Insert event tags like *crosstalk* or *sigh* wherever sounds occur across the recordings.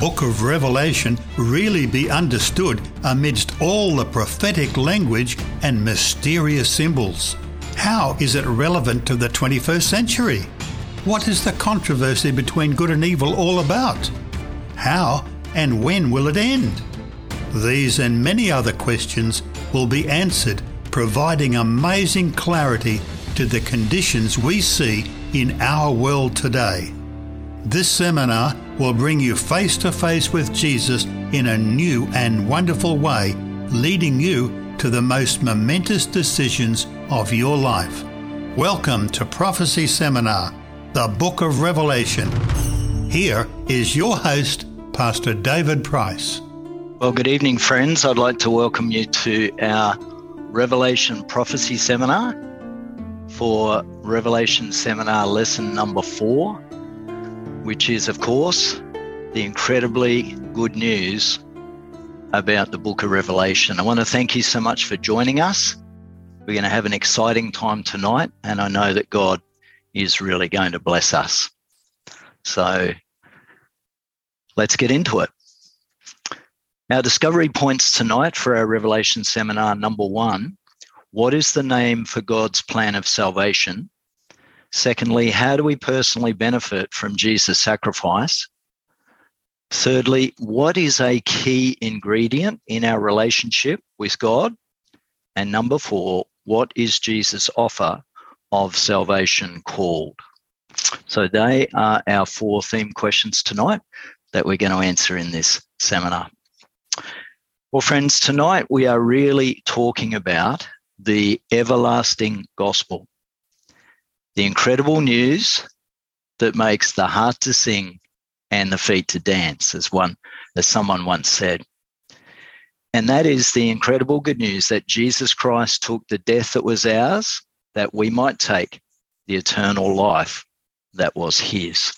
book of Revelation really be understood amidst all the prophetic language and mysterious symbols? How is it relevant to the 21st century? What is the controversy between good and evil all about? How and when will it end? These and many other questions will be answered, providing amazing clarity to the conditions we see in our world today. This seminar will bring you face to face with Jesus in a new and wonderful way, leading you to the most momentous decisions of your life. Welcome to Prophecy Seminar, the Book of Revelation. Here is your host, Pastor David Price. Well, good evening, friends. I'd like to welcome you to our Revelation Prophecy Seminar for Revelation Seminar lesson number four, which is, of course, the incredibly good news about the book of Revelation. I want to thank you so much for joining us. We're going to have an exciting time tonight, and I know that God is really going to bless us. So let's get into it. Our discovery points tonight for our Revelation seminar number one what is the name for God's plan of salvation? Secondly, how do we personally benefit from Jesus' sacrifice? Thirdly, what is a key ingredient in our relationship with God? And number four, what is Jesus' offer of salvation called? So they are our four theme questions tonight that we're going to answer in this seminar. Well, friends, tonight we are really talking about the everlasting gospel, the incredible news that makes the heart to sing and the feet to dance, as one as someone once said. And that is the incredible good news that Jesus Christ took the death that was ours, that we might take the eternal life that was his.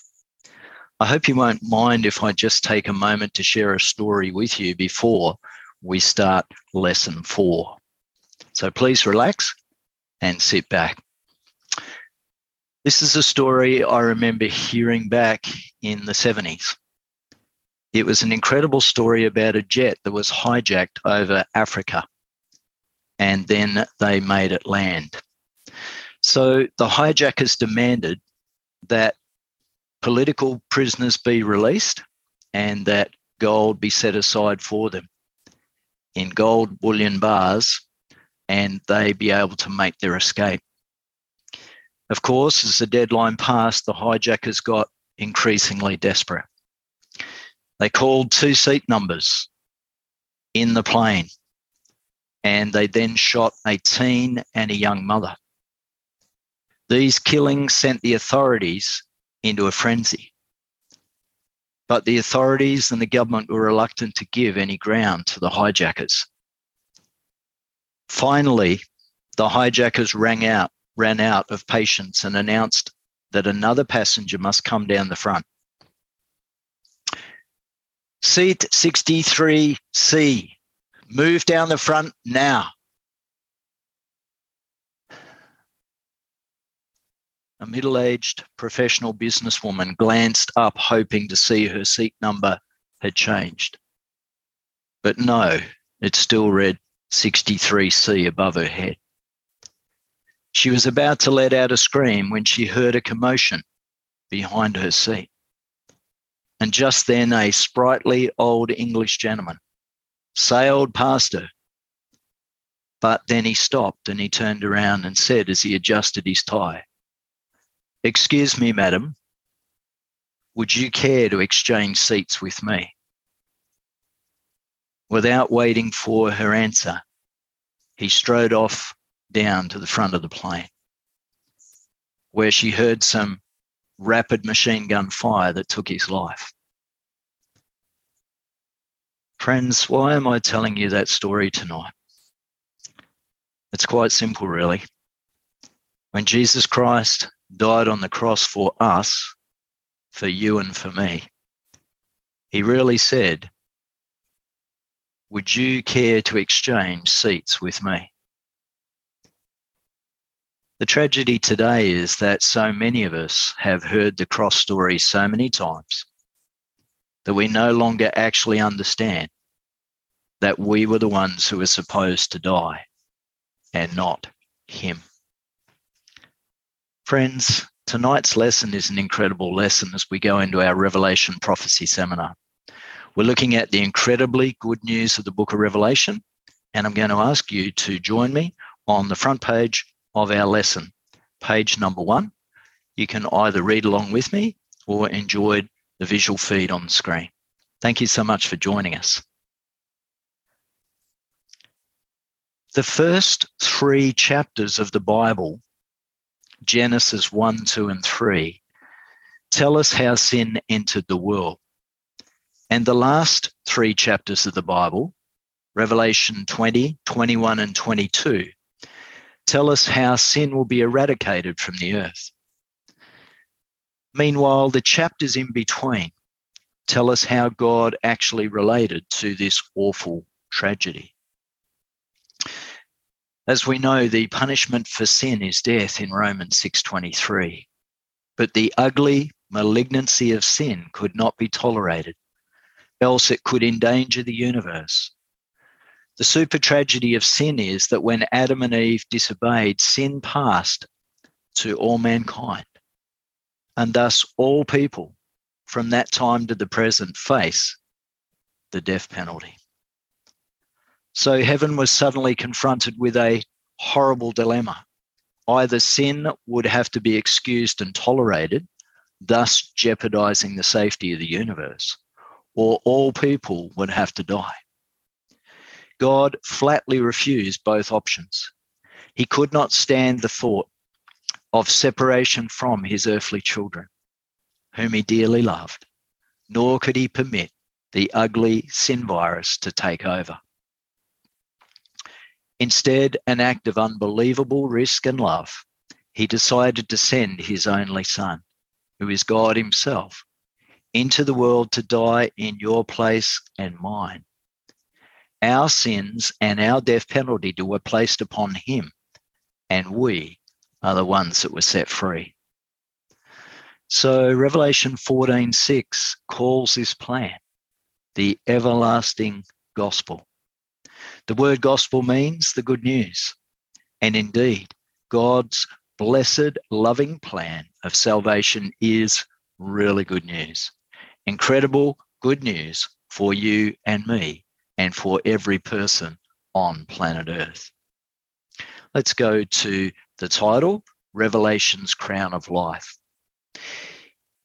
I hope you won't mind if I just take a moment to share a story with you before we start lesson four. So please relax and sit back. This is a story I remember hearing back in the 70s. It was an incredible story about a jet that was hijacked over Africa and then they made it land. So the hijackers demanded that political prisoners be released and that gold be set aside for them in gold bullion bars and they be able to make their escape. Of course, as the deadline passed, the hijackers got increasingly desperate. They called two seat numbers in the plane and they then shot a teen and a young mother. These killings sent the authorities into a frenzy. But the authorities and the government were reluctant to give any ground to the hijackers. Finally, the hijackers rang out, ran out of patience and announced that another passenger must come down the front. Seat 63C, move down the front now. A middle aged professional businesswoman glanced up, hoping to see her seat number had changed. But no, it still read 63C above her head. She was about to let out a scream when she heard a commotion behind her seat. And just then, a sprightly old English gentleman sailed past her. But then he stopped and he turned around and said, as he adjusted his tie, Excuse me, madam, would you care to exchange seats with me? Without waiting for her answer, he strode off down to the front of the plane, where she heard some rapid machine gun fire that took his life. Friends, why am I telling you that story tonight? It's quite simple, really. When Jesus Christ died on the cross for us, for you and for me, he really said, would you care to exchange seats with me? The tragedy today is that so many of us have heard the cross story so many times. that we no longer actually understand that we were the ones who were supposed to die and not him. Friends, tonight's lesson is an incredible lesson as we go into our Revelation Prophecy Seminar. We're looking at the incredibly good news of the book of Revelation, and I'm going to ask you to join me on the front page of our lesson, page number one. You can either read along with me or enjoy the visual feed on the screen. Thank you so much for joining us. The first three chapters of the Bible, Genesis 1, 2, and 3, tell us how sin entered the world. And the last three chapters of the Bible, Revelation 20, 21, and 22, tell us how sin will be eradicated from the earth. Meanwhile, the chapters in between tell us how God actually related to this awful tragedy. As we know, the punishment for sin is death in Romans 6:23. But the ugly malignancy of sin could not be tolerated, else it could endanger the universe. The super tragedy of sin is that when Adam and Eve disobeyed, sin passed to all mankind. And thus all people from that time to the present face the death penalty. So heaven was suddenly confronted with a horrible dilemma. Either sin would have to be excused and tolerated, thus jeopardizing the safety of the universe, or all people would have to die. God flatly refused both options. He could not stand the thought of separation from his earthly children, whom he dearly loved, nor could he permit the ugly sin virus to take over. Instead, an act of unbelievable risk and love, he decided to send his only son, who is God himself, into the world to die in your place and mine. Our sins and our death penalty were placed upon him, and we are the ones that were set free. So Revelation 14:6 calls this plan the everlasting gospel. The word gospel means the good news. And indeed, God's blessed, loving plan of salvation is really good news. Incredible good news for you and me and for every person on planet Earth. Let's go to the title Revelation's Crown of Life.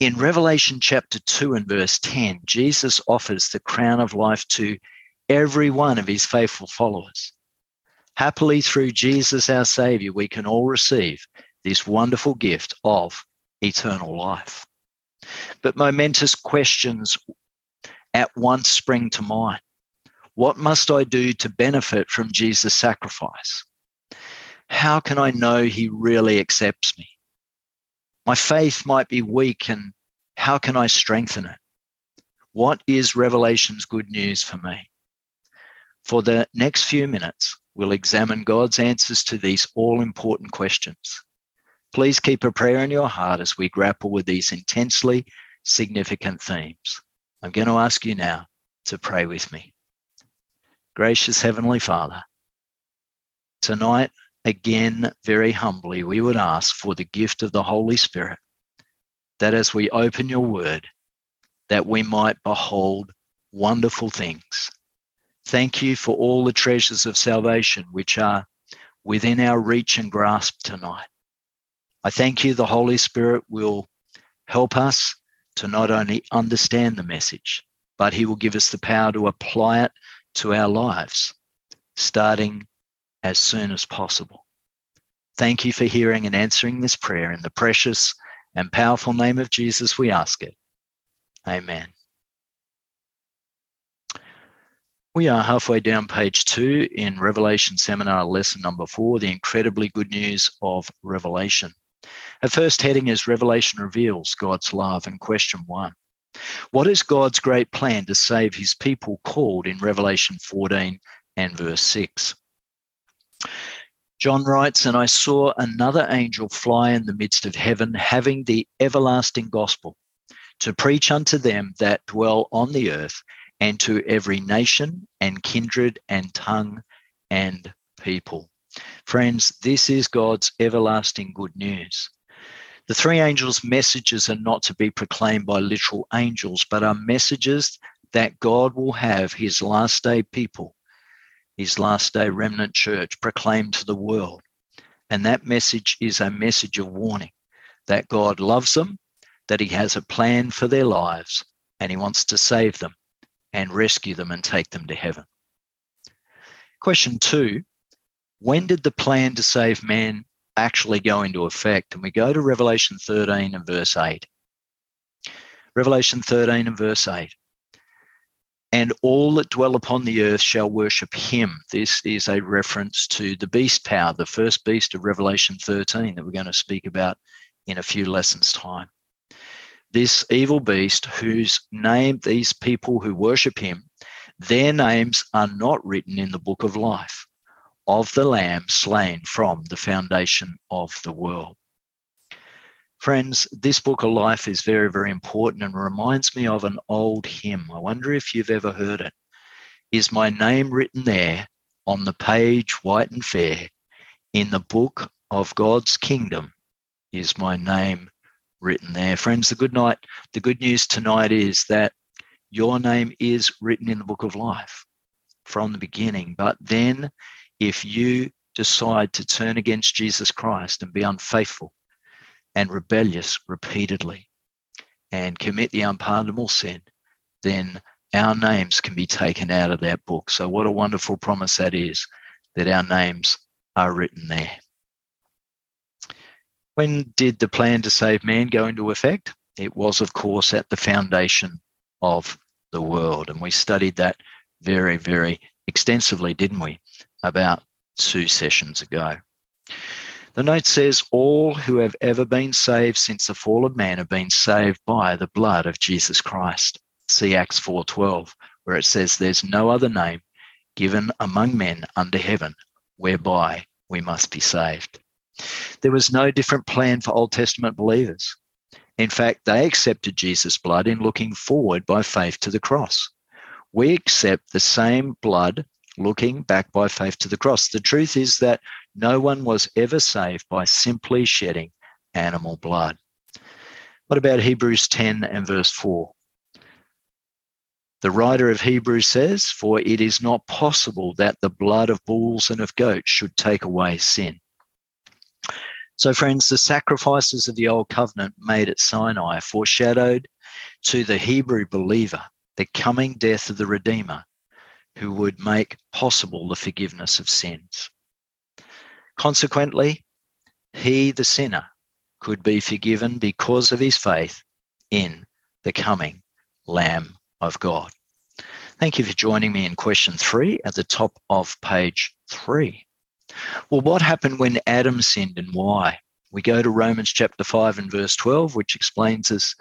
In Revelation chapter 2 and verse 10, Jesus offers the crown of life to every one of his faithful followers. Happily, through Jesus our Savior, we can all receive this wonderful gift of eternal life. But momentous questions at once spring to mind. What must I do to benefit from Jesus' sacrifice? How can I know he really accepts me? My faith might be weak, and how can I strengthen it? What is Revelation's good news for me? For the next few minutes, we'll examine God's answers to these all important questions. Please keep a prayer in your heart as we grapple with these intensely significant themes. I'm going to ask you now to pray with me. Gracious Heavenly Father, tonight, again, very humbly, we would ask for the gift of the Holy Spirit, that as we open your word, that we might behold wonderful things Thank you for all the treasures of salvation which are within our reach and grasp tonight. I thank you the Holy Spirit will help us to not only understand the message, but He will give us the power to apply it to our lives, starting as soon as possible. Thank you for hearing and answering this prayer in the precious and powerful name of Jesus, we ask it. Amen. We are halfway down page two in Revelation Seminar lesson number four, the incredibly good news of Revelation. Our first heading is Revelation reveals God's love, and question one What is God's great plan to save his people called in Revelation 14 and verse 6? John writes, And I saw another angel fly in the midst of heaven, having the everlasting gospel to preach unto them that dwell on the earth, and to every nation and kindred and tongue and people. Friends, this is God's everlasting good news. The three angels' messages are not to be proclaimed by literal angels, but are messages that God will have his last day people, his last day remnant church, proclaim to the world. And that message is a message of warning that God loves them, that he has a plan for their lives, and he wants to save them and rescue them and take them to heaven. Question two When did the plan to save man actually go into effect? And we go to Revelation 13 and verse 8. Revelation 13 and verse 8 and all that dwell upon the earth shall worship him. This is a reference to the beast power, the first beast of Revelation 13 that we're going to speak about in a few lessons' time. This evil beast, whose name these people who worship him, their names are not written in the book of life of the Lamb slain from the foundation of the world. Friends, this book of life is very, very important and reminds me of an old hymn. I wonder if you've ever heard it. Is my name written there on the page, white and fair, in the book of God's kingdom? Is my name written there? Friends, the good night, the good news tonight is that your name is written in the book of life from the beginning. But then, if you decide to turn against Jesus Christ and be unfaithful, and rebellious repeatedly and commit the unpardonable sin, then our names can be taken out of that book. So, what a wonderful promise that is that our names are written there. When did the plan to save man go into effect? It was, of course, at the foundation of the world. And we studied that very, very extensively, didn't we? About two sessions ago. The note says, All who have ever been saved since the fall of man have been saved by the blood of Jesus Christ. See Acts 4:12, where it says, There's no other name given among men under heaven whereby we must be saved. There was no different plan for Old Testament believers. In fact, they accepted Jesus' blood in looking forward by faith to the cross. We accept the same blood looking back by faith to the cross. The truth is that no one was ever saved by simply shedding animal blood. What about Hebrews 10 and verse 4? The writer of Hebrews says, For it is not possible that the blood of bulls and of goats should take away sin. So, friends, the sacrifices of the Old Covenant made at Sinai foreshadowed to the Hebrew believer the coming death of the Redeemer who would make possible the forgiveness of sins. Consequently, he, the sinner, could be forgiven because of his faith in the coming Lamb of God. Thank you for joining me in question three at the top of page three. Well, what happened when Adam sinned and why? We go to Romans chapter 5 and verse 12, which explains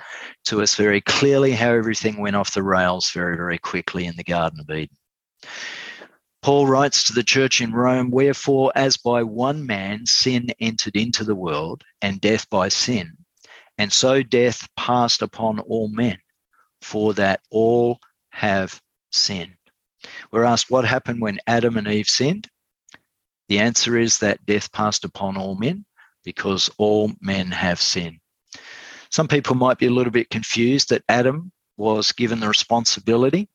to us very clearly how everything went off the rails very, very quickly in the Garden of Eden. Paul writes to the church in Rome, Wherefore, as by one man sin entered into the world, and death by sin, and so death passed upon all men, for that all have sinned. We're asked what happened when Adam and Eve sinned. The answer is that death passed upon all men because all men have sinned. Some people might be a little bit confused that Adam was given the responsibility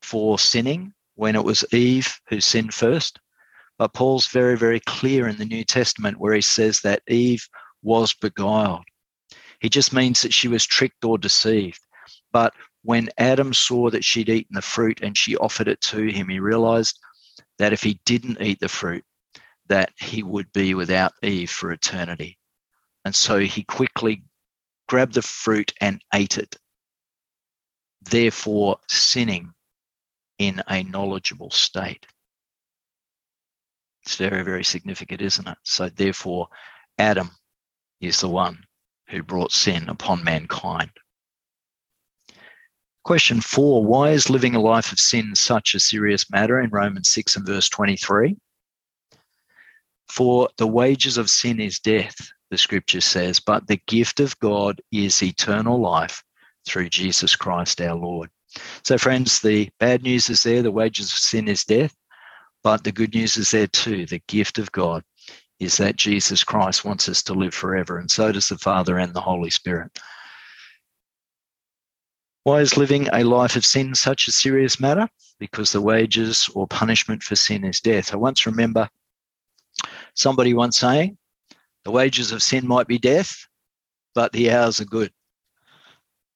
for sinning when it was Eve who sinned first. But Paul's very, very clear in the New Testament where he says that Eve was beguiled. He just means that she was tricked or deceived. But when Adam saw that she'd eaten the fruit and she offered it to him, he realized that if he didn't eat the fruit, that he would be without Eve for eternity. And so he quickly grabbed the fruit and ate it, therefore sinning in a knowledgeable state. It's very, very significant, isn't it? So, therefore, Adam is the one who brought sin upon mankind. Question four Why is living a life of sin such a serious matter in Romans 6 and verse 23? For the wages of sin is death, the scripture says, but the gift of God is eternal life through Jesus Christ our Lord. So, friends, the bad news is there the wages of sin is death, but the good news is there too. The gift of God is that Jesus Christ wants us to live forever, and so does the Father and the Holy Spirit. Why is living a life of sin such a serious matter? Because the wages or punishment for sin is death. I once remember somebody once saying, the wages of sin might be death, but the hours are good.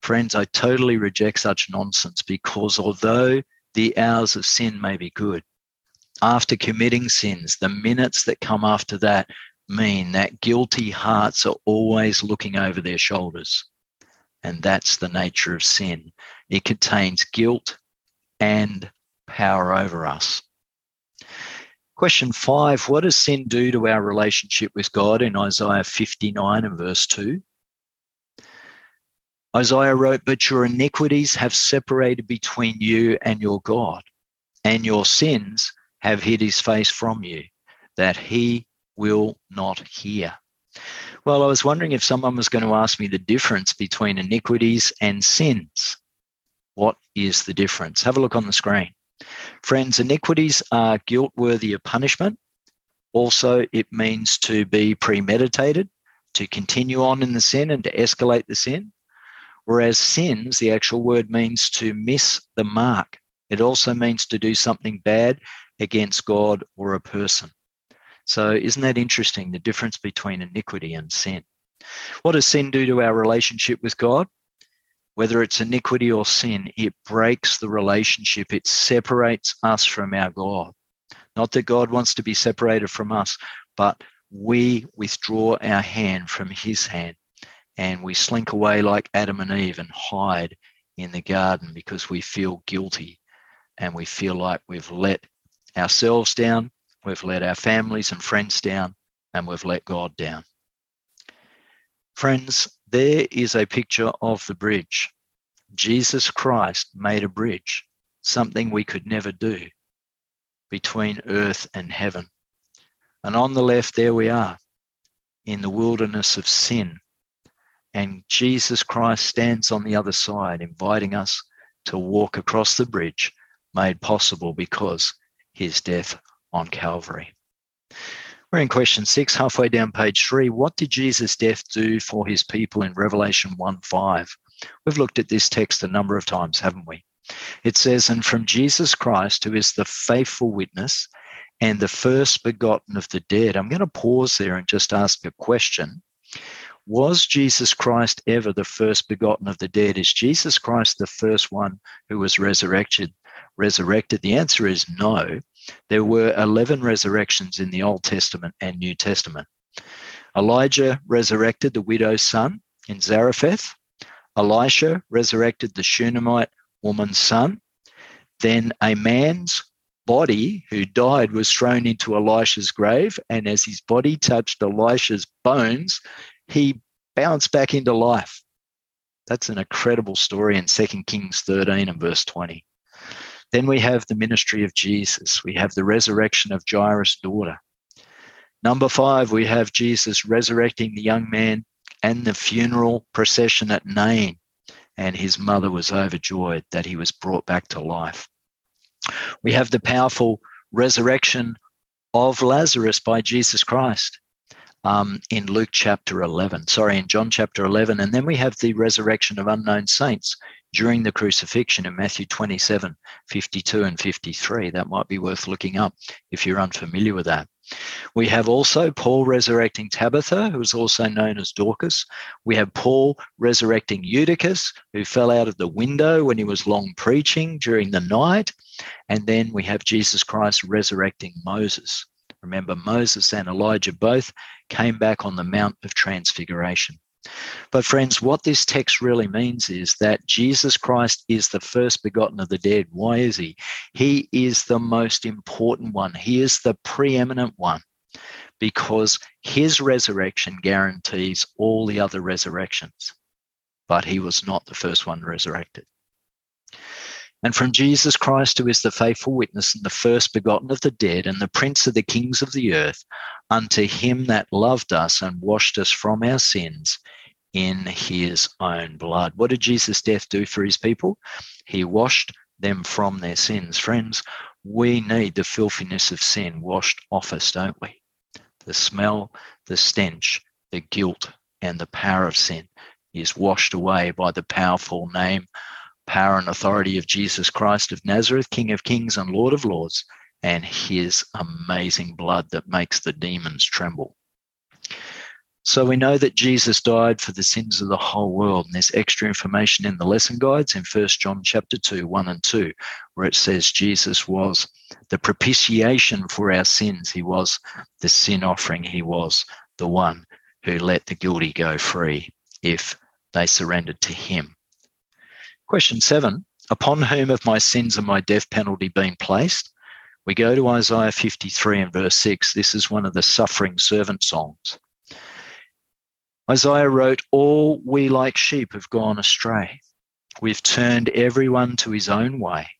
Friends, I totally reject such nonsense because although the hours of sin may be good, after committing sins, the minutes that come after that mean that guilty hearts are always looking over their shoulders. And that's the nature of sin. It contains guilt and power over us. Question five What does sin do to our relationship with God in Isaiah 59 and verse 2? Isaiah wrote, But your iniquities have separated between you and your God, and your sins have hid his face from you, that he will not hear. Well, I was wondering if someone was going to ask me the difference between iniquities and sins. What is the difference? Have a look on the screen. Friends, iniquities are guilt worthy of punishment. Also, it means to be premeditated, to continue on in the sin and to escalate the sin. Whereas sins, the actual word means to miss the mark. It also means to do something bad against God or a person. So, isn't that interesting? The difference between iniquity and sin. What does sin do to our relationship with God? Whether it's iniquity or sin, it breaks the relationship, it separates us from our God. Not that God wants to be separated from us, but we withdraw our hand from his hand and we slink away like Adam and Eve and hide in the garden because we feel guilty and we feel like we've let ourselves down, we've let our families and friends down, and we've let God down. Friends, there is a picture of the bridge. Jesus Christ made a bridge, something we could never do, between earth and heaven. And on the left, there we are, in the wilderness of sin, and Jesus Christ stands on the other side, inviting us to walk across the bridge made possible because his death on Calvary. We're in question six, halfway down page three. What did Jesus' death do for his people in Revelation 1 5? We've looked at this text a number of times, haven't we? It says, And from Jesus Christ, who is the faithful witness and the first begotten of the dead. I'm going to pause there and just ask a question. Was Jesus Christ ever the first begotten of the dead? Is Jesus Christ the first one who was resurrected? Resurrected? The answer is no. There were 11 resurrections in the Old Testament and New Testament. Elijah resurrected the widow's son in Zarephath. Elisha resurrected the Shunammite woman's son. Then a man's body who died was thrown into Elisha's grave, and as his body touched Elisha's bones, he bounced back into life. That's an incredible story in 2 Kings 13 and verse 20. Then we have the ministry of Jesus. We have the resurrection of Jairus' daughter. Number five, we have Jesus resurrecting the young man and the funeral procession at Nain. And his mother was overjoyed that he was brought back to life. We have the powerful resurrection of Lazarus by Jesus Christ um, in Luke chapter 11, sorry, in John chapter 11. And then we have the resurrection of unknown saints during the crucifixion in Matthew 27, 52 and 53. That might be worth looking up if you're unfamiliar with that. We have also Paul resurrecting Tabitha, who is also known as Dorcas. We have Paul resurrecting Eutychus, who fell out of the window when he was long preaching during the night. And then we have Jesus Christ resurrecting Moses. Remember, Moses and Elijah both came back on the Mount of Transfiguration. But, friends, what this text really means is that Jesus Christ is the first begotten of the dead. Why is he? He is the most important one, he is the preeminent one because his resurrection guarantees all the other resurrections. But he was not the first one resurrected and from Jesus Christ, who is the faithful witness and the first begotten of the dead and the prince of the kings of the earth, unto him that loved us and washed us from our sins in his own blood. What did Jesus' death do for his people? He washed them from their sins. Friends, we need the filthiness of sin washed off us, don't we? The smell, the stench, the guilt, and the power of sin is washed away by the powerful name, power, and authority of Jesus Christ of Nazareth, King of Kings and Lord of Lords, and his amazing blood that makes the demons tremble. So we know that Jesus died for the sins of the whole world. And there's extra information in the lesson guides in First John chapter 2, 1 and 2, where it says Jesus was the propitiation for our sins. He was the sin offering. He was the one who let the guilty go free if they surrendered to him. Question seven Upon whom have my sins and my death penalty been placed? We go to Isaiah 53 and verse 6. This is one of the suffering servant songs. Isaiah wrote, All we like sheep have gone astray. We've turned everyone to his own way,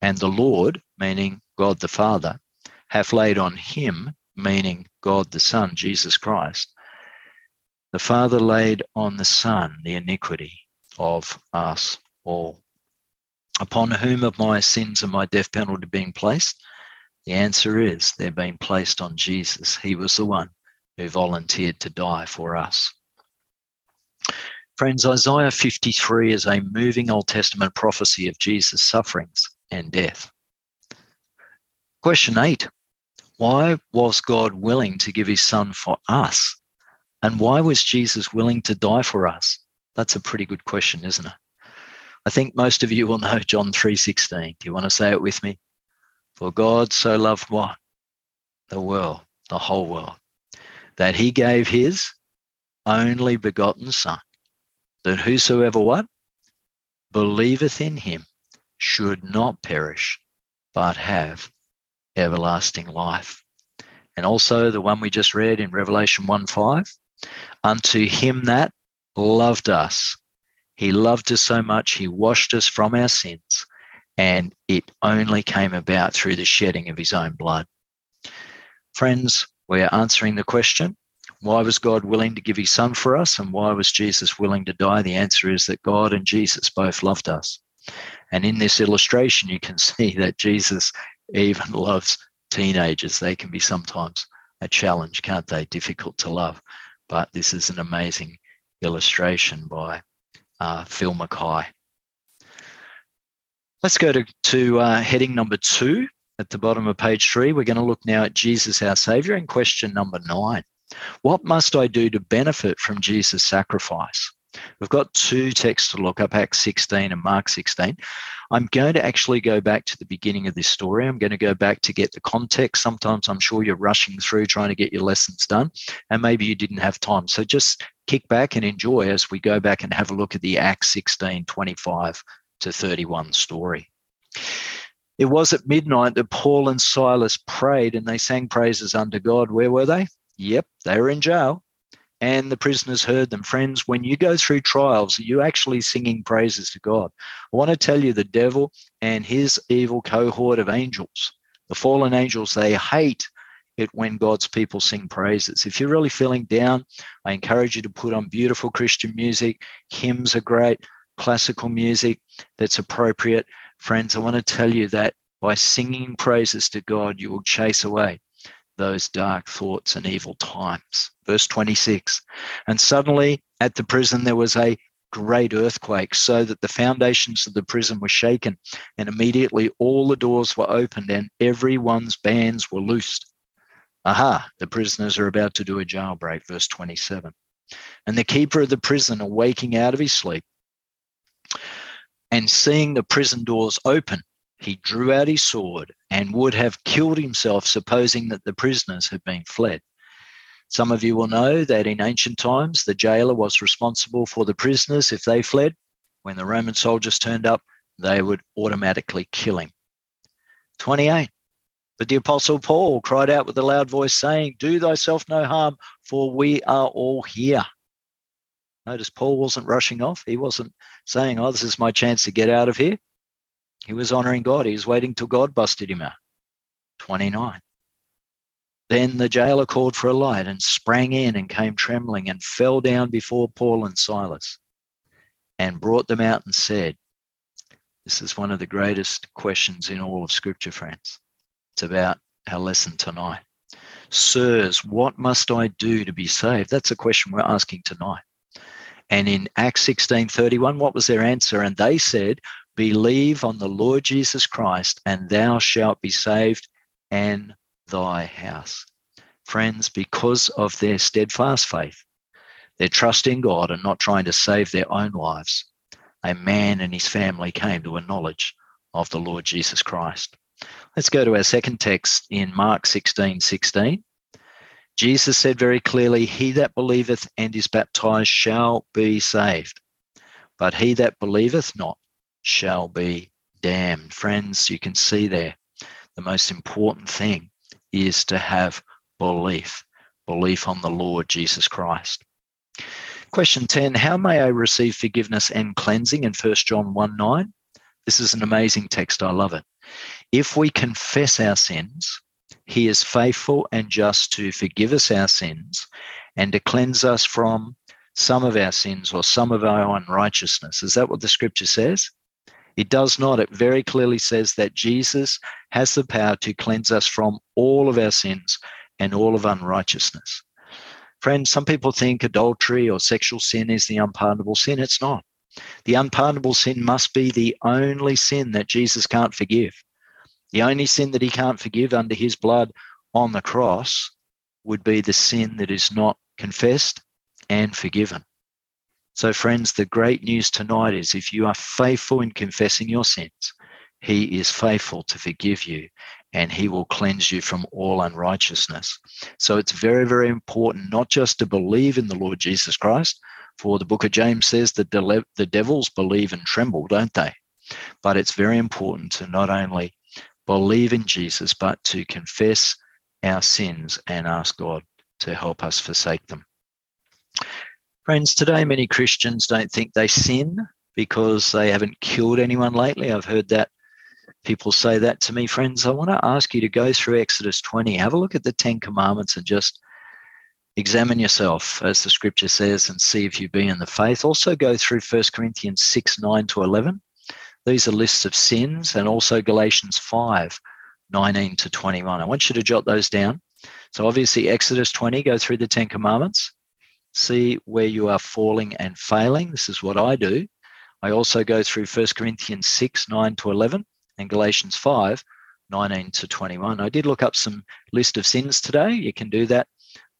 and the Lord, meaning God the Father, hath laid on him, meaning God the Son, Jesus Christ. The Father laid on the Son the iniquity of us all. Upon whom have my sins and my death penalty been placed? The answer is they're being placed on Jesus. He was the one who volunteered to die for us. Friends, Isaiah 53 is a moving Old Testament prophecy of Jesus' sufferings and death. Question eight Why was God willing to give his son for us? And why was Jesus willing to die for us? That's a pretty good question, isn't it? I think most of you will know John 3:16. Do you want to say it with me? For God so loved what? The world, the whole world, that he gave his only begotten son that whosoever what? Believeth in him should not perish, but have everlasting life. And also the one we just read in Revelation 1 5 unto him that loved us. He loved us so much, he washed us from our sins, and it only came about through the shedding of his own blood. Friends, we're answering the question why was God willing to give his son for us? And why was Jesus willing to die? The answer is that God and Jesus both loved us. And in this illustration, you can *laughs* see that Jesus even loves teenagers. They can be sometimes a challenge, can't they? Difficult to love. But this is an amazing illustration by uh, Phil Mackay. Let's go to, to uh, heading number two at the bottom of page three. We're going to look now at Jesus, our Savior, in question number nine. What must I do to benefit from Jesus' sacrifice? We've got two texts to look up, Acts 16 and Mark 16. I'm going to actually go back to the beginning of this story. I'm going to go back to get the context. Sometimes I'm sure you're rushing through trying to get your lessons done, and maybe you didn't have time. So just kick back and enjoy as we go back and have a look at the Acts 16 25 to 31 story. It was at midnight that Paul and Silas prayed and they sang praises unto God. Where were they? Yep, they were in jail. And the prisoners heard them. Friends, when you go through trials, are you actually singing praises to God. I want to tell you the devil and his evil cohort of angels, the fallen angels, they hate it when God's people sing praises. If you're really feeling down, I encourage you to put on beautiful Christian music. Hymns are great, classical music that's appropriate. Friends, I want to tell you that by singing praises to God, you will chase away those dark thoughts and evil times. Verse 26 And suddenly at the prison there was a great earthquake, so that the foundations of the prison were shaken, and immediately all the doors were opened and everyone's bands were loosed. Aha, the prisoners are about to do a jailbreak, verse 27. And the keeper of the prison, awaking out of his sleep, and seeing the prison doors open, he drew out his sword and would have killed himself, supposing that the prisoners had been fled. Some of you will know that in ancient times, the jailer was responsible for the prisoners if they fled. When the Roman soldiers turned up, they would automatically kill him. 28. But the Apostle Paul cried out with a loud voice, saying, Do thyself no harm, for we are all here. Notice Paul wasn't rushing off. He wasn't saying, Oh, this is my chance to get out of here. He was honoring God. He was waiting till God busted him out. 29. Then the jailer called for a light and sprang in and came trembling and fell down before Paul and Silas and brought them out and said, This is one of the greatest questions in all of Scripture, friends. It's about our lesson tonight. Sirs, what must I do to be saved? That's a question we're asking tonight. And in Acts 16 31, what was their answer? And they said, Believe on the Lord Jesus Christ, and thou shalt be saved and thy house. Friends, because of their steadfast faith, their trust in God and not trying to save their own lives, a man and his family came to a knowledge of the Lord Jesus Christ. Let's go to our second text in Mark 16 16. Jesus said very clearly, He that believeth and is baptized shall be saved, but he that believeth not shall be damned. Friends, you can see there the most important thing is to have belief, belief on the Lord Jesus Christ. Question 10 How may I receive forgiveness and cleansing in 1 John 1 9? This is an amazing text. I love it. If we confess our sins, he is faithful and just to forgive us our sins and to cleanse us from some of our sins or some of our unrighteousness. Is that what the scripture says? It does not. It very clearly says that Jesus has the power to cleanse us from all of our sins and all of unrighteousness. Friends, some people think adultery or sexual sin is the unpardonable sin. It's not. The unpardonable sin must be the only sin that Jesus can't forgive. The only sin that he can't forgive under his blood on the cross would be the sin that is not confessed and forgiven. So, friends, the great news tonight is if you are faithful in confessing your sins, he is faithful to forgive you and he will cleanse you from all unrighteousness. So, it's very, very important not just to believe in the Lord Jesus Christ, for the book of James says that the, the devils believe and tremble, don't they? But it's very important to not only believe in Jesus, but to confess our sins and ask God to help us forsake them. Friends, today many Christians don't think they sin because they haven't killed anyone lately. I've heard that people say that to me. Friends, I want to ask you to go through Exodus 20, have a look at the Ten Commandments and just examine yourself, as the scripture says, and see if you be in the faith. Also go through 1 Corinthians 6, 9 to 11. These are lists of sins, and also Galatians 5, 19 to 21. I want you to jot those down. So obviously, Exodus 20, go through the Ten Commandments see where you are falling and failing. This is what I do. I also go through 1 Corinthians 6, 9 to 11, and Galatians 5, 19 to 21. I did look up some list of sins today. You can do that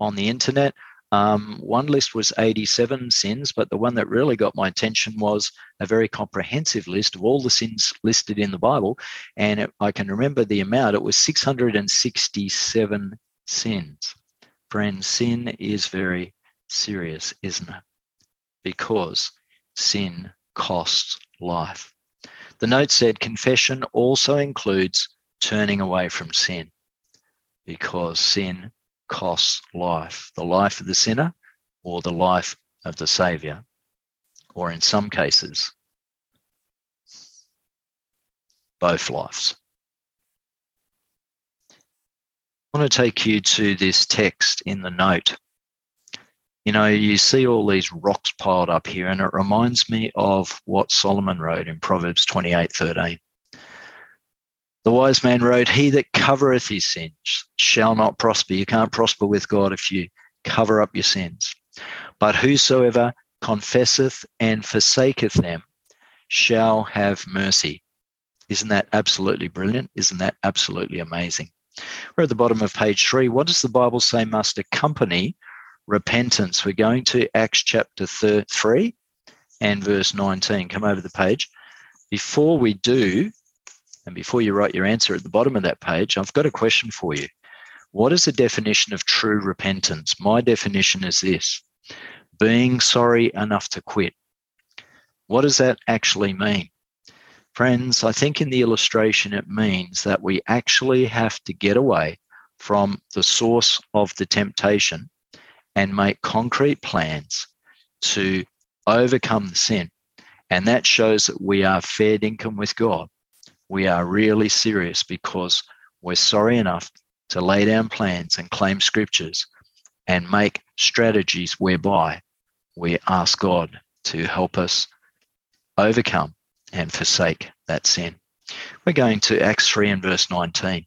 on the internet. Um, one list was 87 sins, but the one that really got my attention was a very comprehensive list of all the sins listed in the Bible. And it, I can remember the amount, it was 667 sins. Friends, sin is very serious, isn't it? Because sin costs life. The note said confession also includes turning away from sin because sin costs life the life of the sinner or the life of the Saviour, or in some cases, both lives. I want to take you to this text in the note you know, you see all these rocks piled up here, and it reminds me of what Solomon wrote in Proverbs 28 13. The wise man wrote, He that covereth his sins shall not prosper. You can't prosper with God if you cover up your sins. But whosoever confesseth and forsaketh them shall have mercy. Isn't that absolutely brilliant? Isn't that absolutely amazing? We're at the bottom of page three. What does the Bible say must accompany repentance. We're going to Acts chapter 3 and verse 19. Come over the page. Before we do, and before you write your answer at the bottom of that page, I've got a question for you. What is the definition of true repentance? My definition is this being sorry enough to quit. What does that actually mean? Friends, I think in the illustration it means that we actually have to get away from the source of the temptation and make concrete plans to overcome the sin. And that shows that we are fair income with God. We are really serious because we're sorry enough to lay down plans and claim scriptures and make strategies whereby we ask God to help us overcome and forsake that sin. We're going to Acts 3 and verse 19.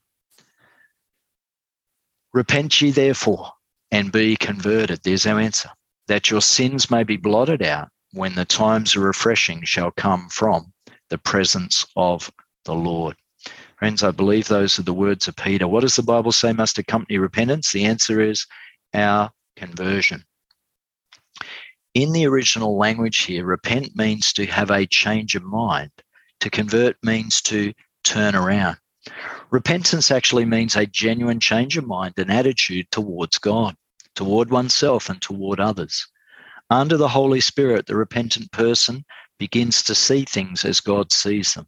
Repent ye therefore and be converted. There's our answer. That your sins may be blotted out when the times of refreshing shall come from the presence of the Lord. Friends, I believe those are the words of Peter. What does the Bible say must accompany repentance? The answer is our conversion. In the original language here, repent means to have a change of mind. To convert means to turn around. Repentance actually means a genuine change of mind and attitude towards God, toward oneself, and toward others. Under the Holy Spirit, the repentant person begins to see things as God sees them.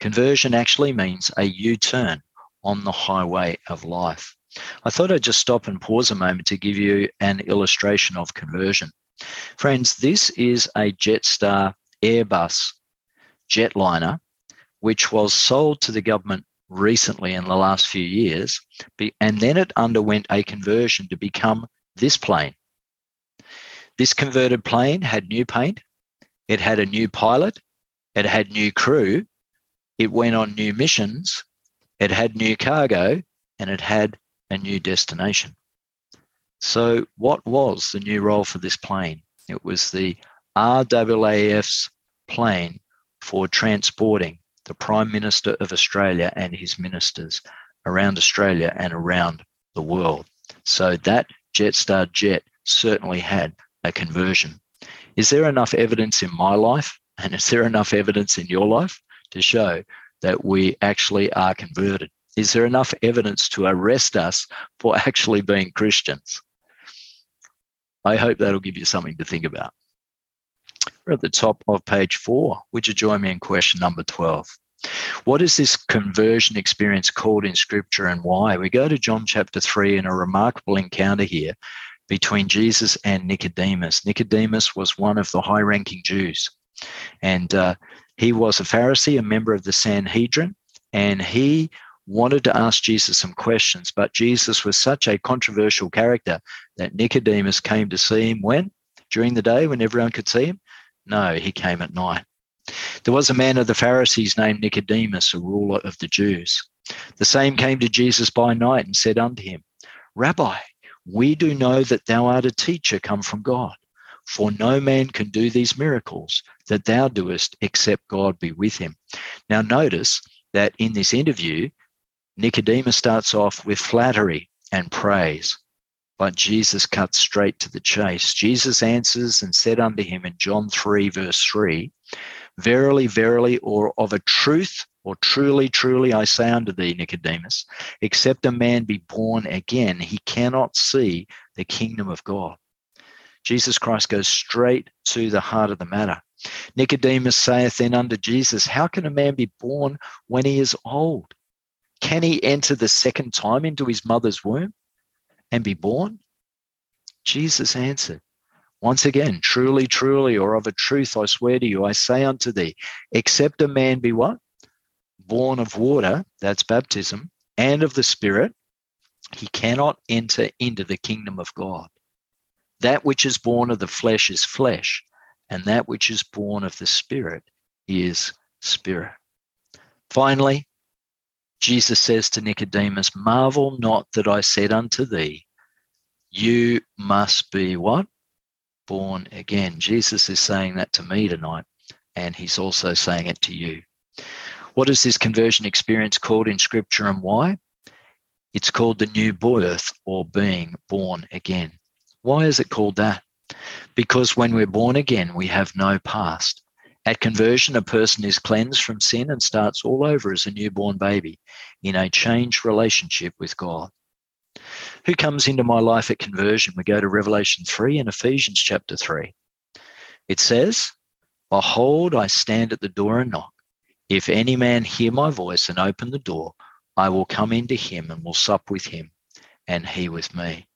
Conversion actually means a U turn on the highway of life. I thought I'd just stop and pause a moment to give you an illustration of conversion. Friends, this is a Jetstar Airbus jetliner, which was sold to the government recently in the last few years, and then it underwent a conversion to become this plane. This converted plane had new paint, it had a new pilot, it had new crew, it went on new missions, it had new cargo, and it had a new destination. So, what was the new role for this plane? It was the RAAF's plane for transporting the Prime Minister of Australia and his ministers around Australia and around the world. So, that Jetstar jet certainly had a conversion. Is there enough evidence in my life and is there enough evidence in your life to show that we actually are converted? Is there enough evidence to arrest us for *laughs* actually being Christians? I hope that'll give you something to think about. We're at the top of page four. Would you join me in question number 12? What is this conversion experience called in Scripture and why? We go to John chapter 3 in a remarkable encounter here between Jesus and Nicodemus. Nicodemus was one of the high ranking Jews, and uh, he was a Pharisee, a member of the Sanhedrin, and he wanted to ask Jesus some questions, but Jesus was such a controversial character that Nicodemus came to see him when? During the day when everyone could see him? No, he came at night. There was a man of the Pharisees named Nicodemus, a ruler of the Jews. The same came to Jesus by night and said unto him, Rabbi, we do know that thou art a teacher come from God. For no man can do these miracles that thou doest except God be with him. Now, notice that in this interview, Nicodemus starts off with flattery and praise, but Jesus cut straight to the chase. Jesus answers and said unto him in John 3, verse 3 Verily, verily, or of a truth, or truly, truly, I say unto thee, Nicodemus, except a man be born again, he cannot see the kingdom of God. Jesus Christ goes straight to the heart of the matter. Nicodemus saith then unto Jesus, How can a man be born when he is old? Can he enter the second time into his mother's womb and be born? Jesus answered, Once again, truly, truly, or of a truth I swear to you, I say unto thee, except a man be what? Born of water, that's baptism, and of the Spirit, he cannot enter into the kingdom of God. That which is born of the flesh is flesh, and that which is born of the Spirit is spirit. Finally, Jesus says to Nicodemus, Marvel not that I said unto thee, You must be what? Born again. Jesus is saying that to me tonight, and he's also saying it to you. What is this conversion experience called in Scripture and why? It's called the new birth or being born again. Why is it called that? Because when we're born again, we have no past. At conversion, a person is cleansed from sin and starts all over as a newborn baby in a changed relationship with God. Who comes into my life at conversion? We go to Revelation 3 and Ephesians chapter 3. It says, Behold, I stand at the door and knock. If any man hear my voice and open the door, I will come into him and will sup with him, and he with me.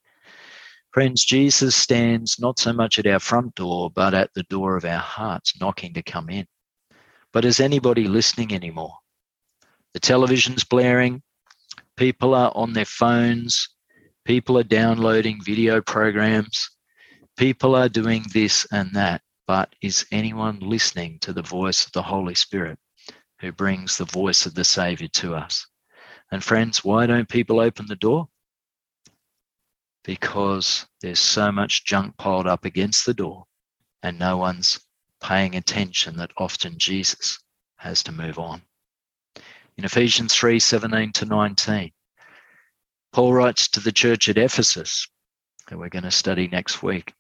Friends, Jesus stands not so much at our front door, but at the door of our hearts, knocking to come in. But is anybody listening anymore? The television's blaring, People are on their phones. People are downloading video programs. People are doing this and that. But is anyone listening to the voice of the Holy Spirit who brings the voice of the Savior to us? And friends, why don't people open the door? Because there's so much junk piled up against the door and no one's paying attention that often Jesus has to move on. In Ephesians 3 17 to 19, Paul writes to the church at Ephesus, that we're going to study next week,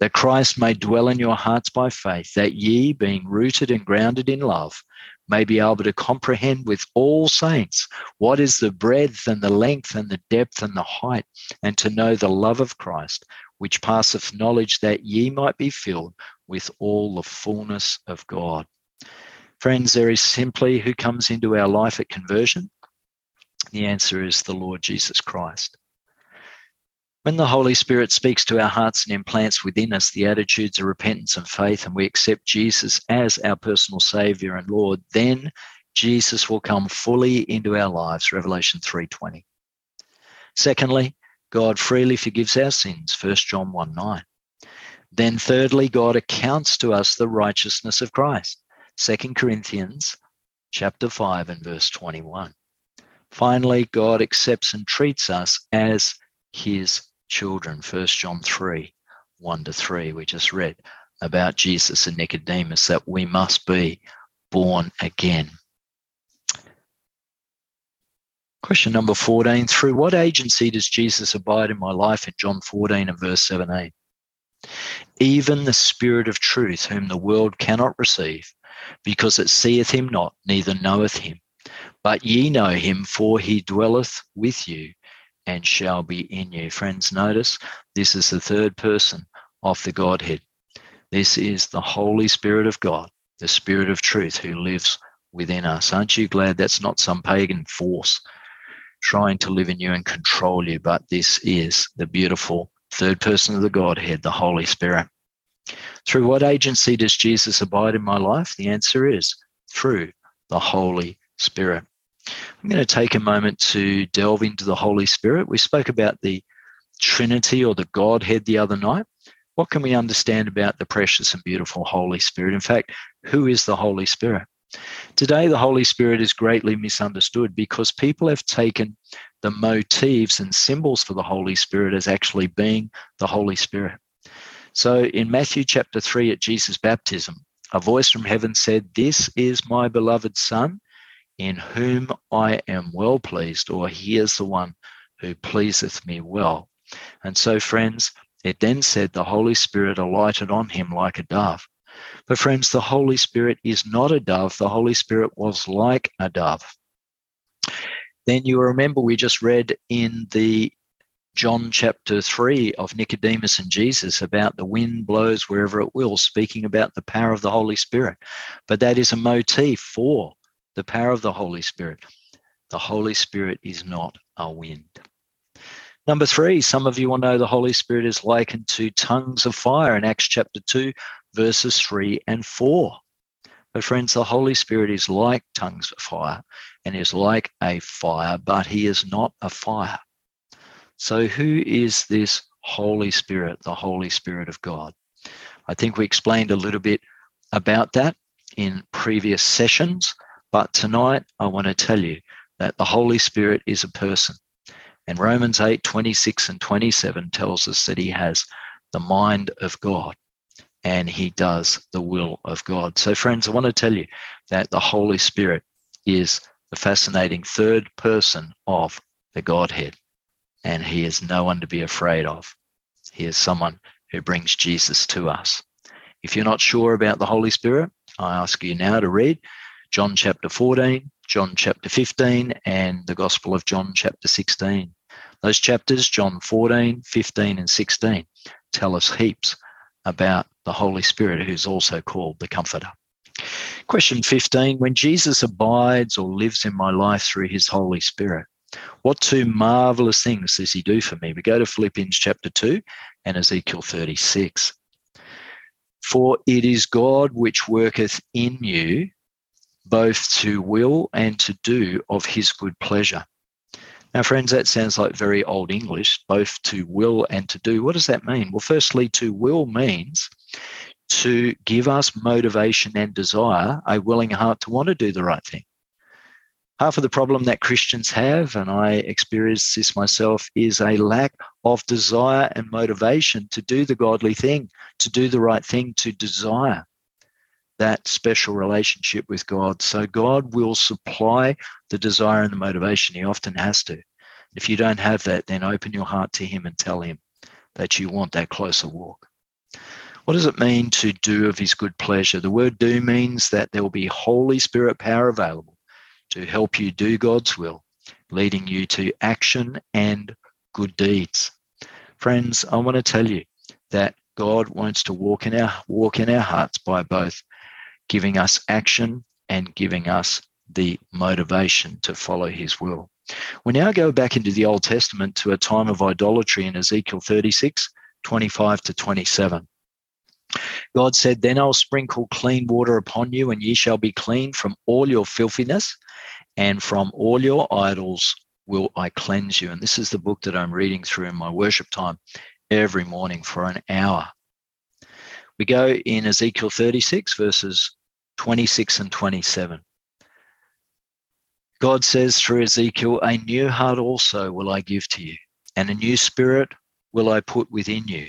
that Christ may dwell in your hearts by faith, that ye, being rooted and grounded in love, may be able to comprehend with all saints what is the breadth and the length and the depth and the height, and to know the love of Christ, which passeth knowledge, that ye might be filled with all the fullness of God. Friends, there is simply who comes into our life at conversion. The answer is the Lord Jesus Christ. When the Holy Spirit speaks to our hearts and implants within us the attitudes of repentance and faith, and we accept Jesus as our personal Savior and Lord, then Jesus will come fully into our lives. Revelation 3:20. Secondly, God freely forgives our sins. 1 John 1 9. Then, thirdly, God accounts to us the righteousness of Christ. 2 Corinthians chapter 5 and verse 21. Finally, God accepts and treats us as his children. 1 John 3 1 to 3, we just read about Jesus and Nicodemus that we must be born again. Question number 14 Through what agency does Jesus abide in my life in John 14 and verse 17? Even the Spirit of truth, whom the world cannot receive, because it seeth him not, neither knoweth him. But ye know him, for he dwelleth with you and shall be in you. Friends, notice this is the third person of the Godhead. This is the Holy Spirit of God, the Spirit of truth who lives within us. Aren't you glad that's not some pagan force trying to live in you and control you, but this is the beautiful third person of the Godhead, the Holy Spirit. Through what agency does Jesus abide in my life? The answer is through the Holy Spirit. I'm going to take a moment to delve into the Holy Spirit. We spoke about the Trinity or the Godhead the other night. What can we understand about the precious and beautiful Holy Spirit? In fact, who is the Holy Spirit? Today, the Holy Spirit is greatly misunderstood because people have taken the motifs and symbols for the Holy Spirit as actually being the Holy Spirit. So in Matthew chapter 3 at Jesus' baptism, a voice from heaven said, This is my beloved Son, in whom I am well pleased, or he is the one who pleaseth me well. And so, friends, it then said the Holy Spirit alighted on him like a dove. But, friends, the Holy Spirit is not a dove. The Holy Spirit was like a dove. Then you remember we just read in the John chapter 3 of Nicodemus and Jesus about the wind blows wherever it will, speaking about the power of the Holy Spirit. But that is a motif for the power of the Holy Spirit. The Holy Spirit is not a wind. Number three, some of you will know the Holy Spirit is likened to tongues of fire in Acts chapter 2, verses 3 and 4. But, friends, the Holy Spirit is like tongues of fire and is like a fire, but he is not a fire. So, who is this Holy Spirit, the Holy Spirit of God? I think we explained a little bit about that in previous sessions. But tonight, I want to tell you that the Holy Spirit is a person. And Romans 8 26 and 27 tells us that he has the mind of God and he does the will of God. So, friends, I want to tell you that the Holy Spirit is the fascinating third person of the Godhead, and he is no one to be afraid of. He is someone who brings Jesus to us. If you're not sure about the Holy Spirit, I ask you now to read John chapter 14, John chapter 15, and the Gospel of John chapter 16. Those chapters, John 14, 15, and 16, tell us heaps about the Holy Spirit, who's also called the Comforter. Question 15 When Jesus abides or lives in my life through his Holy Spirit, what two marvelous things does he do for me? We go to Philippians chapter 2 and Ezekiel 36. For it is God which worketh in you both to will and to do of his good pleasure. Now, friends, that sounds like very old English, both to will and to do. What does that mean? Well, firstly, to will means to give us motivation and desire, a willing heart to want to do the right thing. Half of the problem that Christians have, and I experience this myself, is a lack of desire and motivation to do the godly thing, to do the right thing, to desire that special relationship with God. So God will supply the desire and the motivation. He often has to. If you don't have that, then open your heart to Him and tell Him that you want that closer walk. What does it mean to do of His good pleasure? The word do means that there will be Holy Spirit power available to help you do God's will, leading you to action and good deeds. Friends, I want to tell you that God wants to walk in our walk in our hearts by both giving us action and giving us the motivation to follow his will. We now go back into the Old Testament to a time of idolatry in Ezekiel 36, 25 to 27. God said, Then I'll sprinkle clean water upon you, and ye shall be clean from all your filthiness, and from all your idols will I cleanse you. And this is the book that I'm reading through in my worship time every morning for an hour. We go in Ezekiel 36, verses 26 and 27. God says through Ezekiel, A new heart also will I give to you, and a new spirit will I put within you.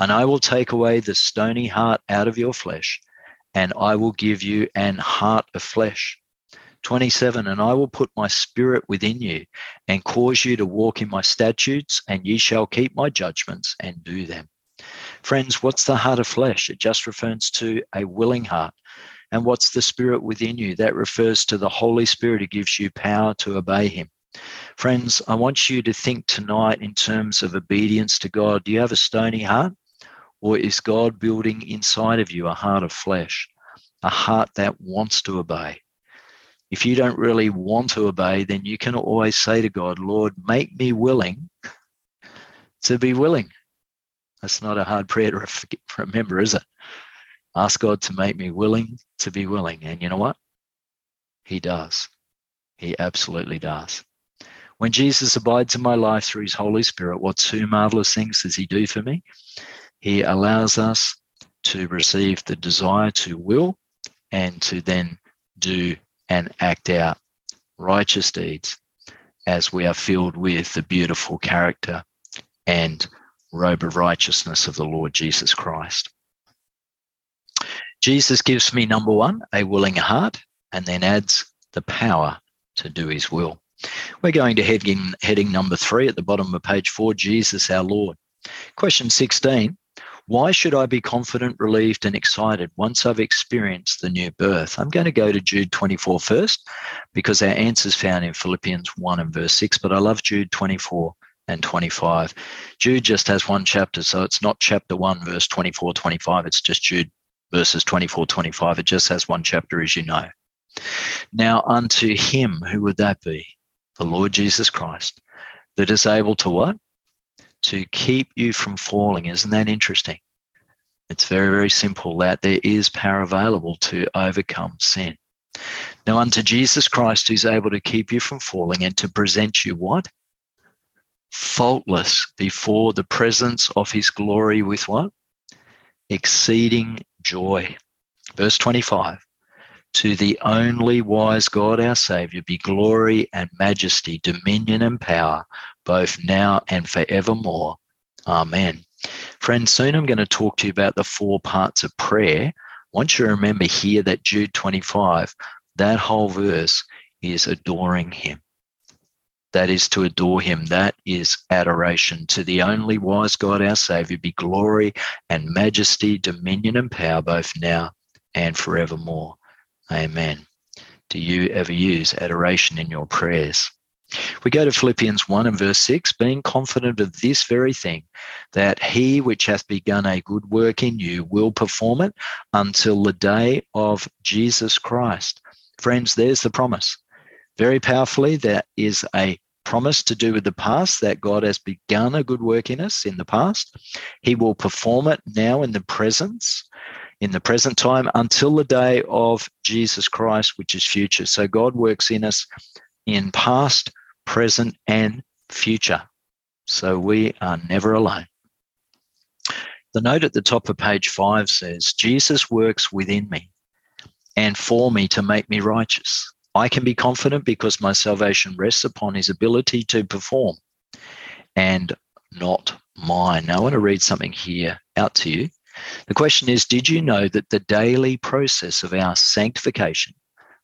And I will take away the stony heart out of your flesh, and I will give you an heart of flesh. 27 And I will put my spirit within you, and cause you to walk in my statutes, and ye shall keep my judgments and do them. Friends, what's the heart of flesh? It just refers to a willing heart. And what's the spirit within you? That refers to the Holy Spirit who gives you power to obey Him. Friends, I want you to think tonight in terms of obedience to God. Do you have a stony heart? Or is God building inside of you a heart of flesh, a heart that wants to obey? If you don't really want to obey, then you can always say to God, Lord, make me willing to be willing. That's not a hard prayer to remember, is it? Ask God to make me willing to be willing. And you know what? He does. He absolutely does. When Jesus abides in my life through his Holy Spirit, what two marvelous things does he do for me? He allows us to receive the desire to will and to then do and act out righteous deeds as we are filled with the beautiful character and robe of righteousness of the Lord Jesus Christ. Jesus gives me number one, a willing heart, and then adds the power to do his will. We're going to heading, heading number three at the bottom of page four Jesus our Lord. Question 16 Why should I be confident, relieved, and excited once I've experienced the new birth? I'm going to go to Jude 24 first because our answer is found in Philippians 1 and verse 6, but I love Jude 24 and 25. Jude just has one chapter, so it's not chapter 1, verse 24, 25. It's just Jude verses 24, 25. It just has one chapter, as you know. Now, unto him, who would that be? The Lord Jesus Christ, that is able to what? To keep you from falling. Isn't that interesting? It's very, very simple that there is power available to overcome sin. Now, unto Jesus Christ, who's able to keep you from falling and to present you what? Faultless before the presence of his glory with what? Exceeding joy. Verse 25 To the only wise God, our Savior, be glory and majesty, dominion and power, both now and forevermore. Amen. Friends, soon I'm going to talk to you about the four parts of prayer. Once you remember here that Jude 25, that whole verse is adoring Him that is to adore him. That is adoration. To the only wise God, our Savior, be glory and majesty, dominion and power, both now and forevermore. Amen. Do you ever use adoration in your prayers? We go to Philippians 1 and verse 6 being confident of this very thing, that he which hath begun a good work in you will perform it until the day of Jesus Christ. Friends, there's the promise. Very powerfully, there is a promise to do with the past, that God has begun a good work in us in the past. He will perform it now in the presence, in the present time, until the day of Jesus Christ, which is future. So God works in us in past, present, and future. So we are never alone. The note at the top of page five says, Jesus works within me and for me to make me righteous. I can be confident because my salvation rests upon his ability to perform and not mine. Now, I want to read something here out to you. The question is Did you know that the daily process of our sanctification,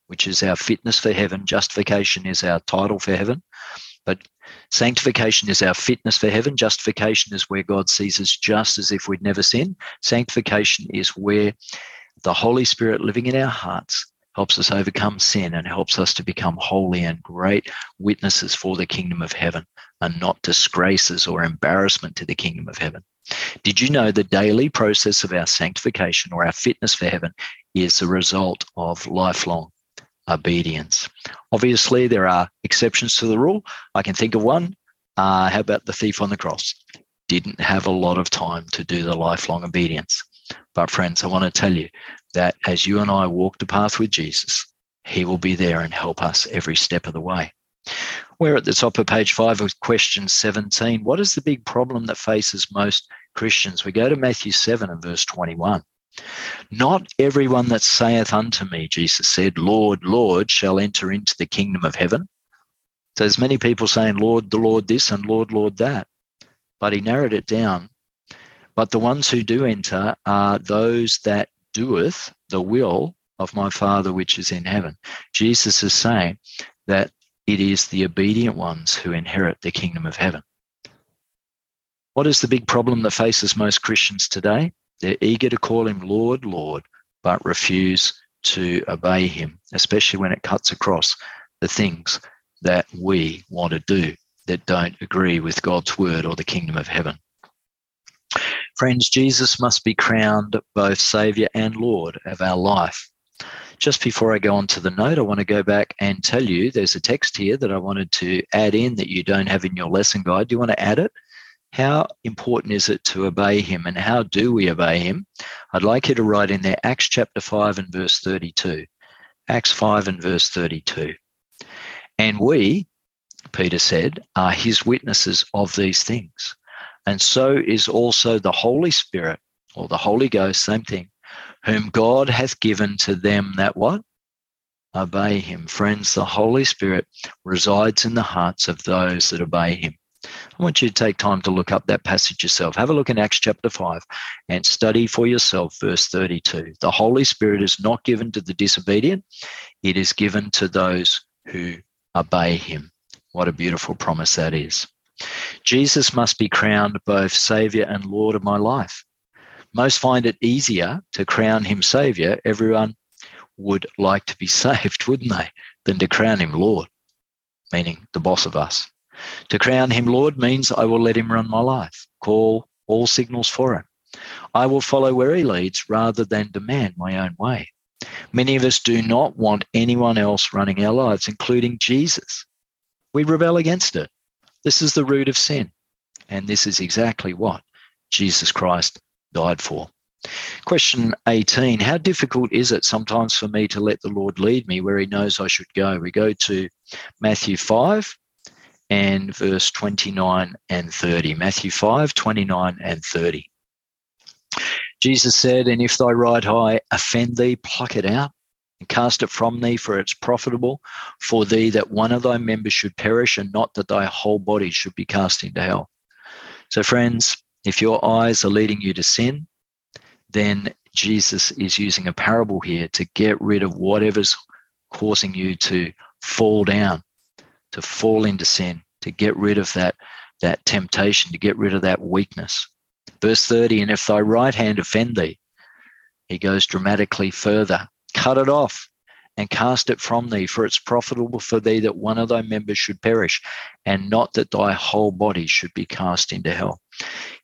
which is our fitness for heaven, justification is our title for heaven, but sanctification is our fitness for heaven. Justification is where God sees us just as if we'd never sinned. Sanctification is where the Holy Spirit living in our hearts helps us overcome sin and helps us to become holy and great witnesses for the kingdom of heaven and not disgraces or embarrassment to the kingdom of heaven. Did you know the daily process of our sanctification or our fitness for heaven is a result of lifelong obedience? Obviously, there are exceptions to the rule. I can think of one. Uh, how about the thief on the cross? Didn't have a lot of time to do the lifelong obedience. But, friends, I want to tell you that as you and I walk the path with Jesus, He will be there and help us every step of the way. We're at the top of page five of question 17. What is the big problem that faces most Christians? We go to Matthew 7 and verse 21. Not everyone that saith unto me, Jesus said, Lord, Lord, shall enter into the kingdom of heaven. So there's many people saying, Lord, the Lord this and Lord, Lord that. But he narrowed it down. But the ones who do enter are those that doeth the will of my Father which is in heaven. Jesus is saying that it is the obedient ones who inherit the kingdom of heaven. What is the big problem that faces most Christians today? They're eager to call him Lord, Lord, but refuse to obey him, especially when it cuts across the things that we want to do that don't agree with God's word or the kingdom of heaven. Friends, Jesus must be crowned both Savior and Lord of our life. Just before I go on to the note, I want to go back and tell you there's a text here that I wanted to add in that you don't have in your lesson guide. Do you want to add it? How important is it to obey him and how do we obey him? I'd like you to write in there Acts chapter 5 and verse 32. Acts 5 and verse 32. And we, Peter said, are his witnesses of these things. And so is also the Holy Spirit or the Holy Ghost, same thing, whom God hath given to them that what? Obey him. Friends, the Holy Spirit resides in the hearts of those that obey him. I want you to take time to look up that passage yourself. Have a look in Acts chapter 5 and study for yourself verse 32. The Holy Spirit is not given to the disobedient, it is given to those who obey him. What a beautiful promise that is. Jesus must be crowned both Savior and Lord of my life. Most find it easier to crown him Savior. Everyone would like to be *laughs* saved, wouldn't they, than to crown him Lord, meaning the boss of us. To crown him Lord means I will let him run my life, call all signals for him. I will follow where he leads rather than demand my own way. Many of us do not want anyone else running our lives, including Jesus. We rebel against it. This is the root of sin. And this is exactly what Jesus Christ died for. Question 18 How difficult is it sometimes for me to let the Lord lead me where He knows I should go? We go to Matthew 5 and verse 29 and 30. Matthew 5 29 and 30. Jesus said, And if thy right eye offend thee, pluck it out and cast it from thee, for it's profitable for thee that one of thy members should perish, and not that thy whole body should be cast into hell. So, friends, if your eyes are leading you to sin, then Jesus is using a parable here to get rid of whatever's causing you to fall down, to fall into sin, to get rid of that, that temptation, to get rid of that weakness. Verse 30 And if thy right hand offend thee, he goes dramatically further cut it off and cast it from thee, for it's profitable for thee that one of thy members should perish, and not that thy whole body should be cast into hell.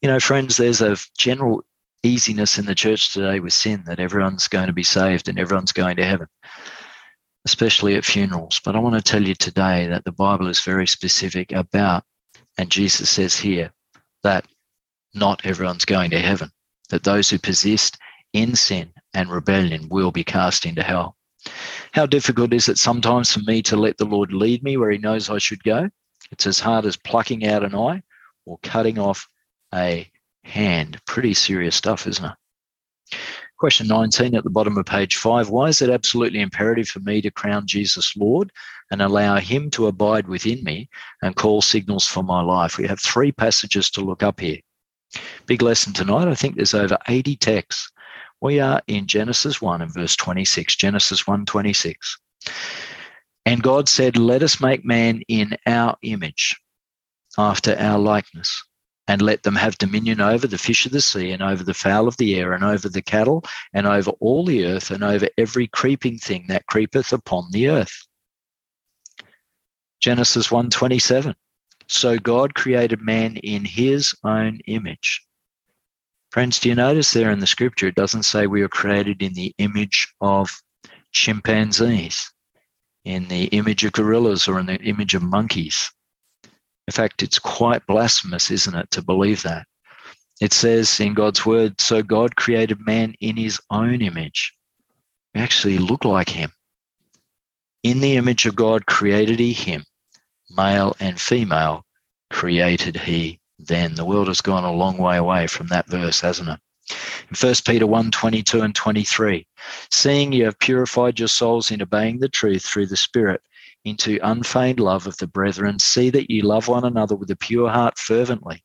You know, friends, there's a general easiness in the church today with sin that everyone's going to be saved and everyone's going to heaven, especially at funerals. But I want to tell you today that the Bible is very specific about, and Jesus says here, that not everyone's going to heaven, that those who persist in sin and rebellion will be cast into hell. How difficult is it sometimes for me to let the Lord lead me where He knows I should go? It's as hard as plucking out an eye or cutting off a hand. Pretty serious stuff, isn't it? Question 19 at the bottom of page 5 Why is it absolutely imperative for me to crown Jesus Lord and allow him to abide within me and call signals for my life? We have three passages to look up here. Big lesson tonight. I think there's over 80 texts. We are in Genesis 1 and verse 26. Genesis 1 26. And God said, Let us make man in our image, after our likeness, and let them have dominion over the fish of the sea, and over the fowl of the air, and over the cattle, and over all the earth, and over every creeping thing that creepeth upon the earth. Genesis 1:27. So God created man in his own image. Friends, do you notice there in the scripture it doesn't say we were created in the image of chimpanzees, in the image of gorillas, or in the image of monkeys? In fact, it's quite blasphemous, isn't it, to believe that? It says in God's word, so God created man in his own image. We actually look like him. In the image of God created he him, male and female created he then. The world has gone a long way away from that verse, hasn't it? In 1 Peter 1 22 and 23, seeing you have purified your souls in obeying the truth through the Spirit into unfeigned love of the brethren, see that you love one another with a pure heart fervently,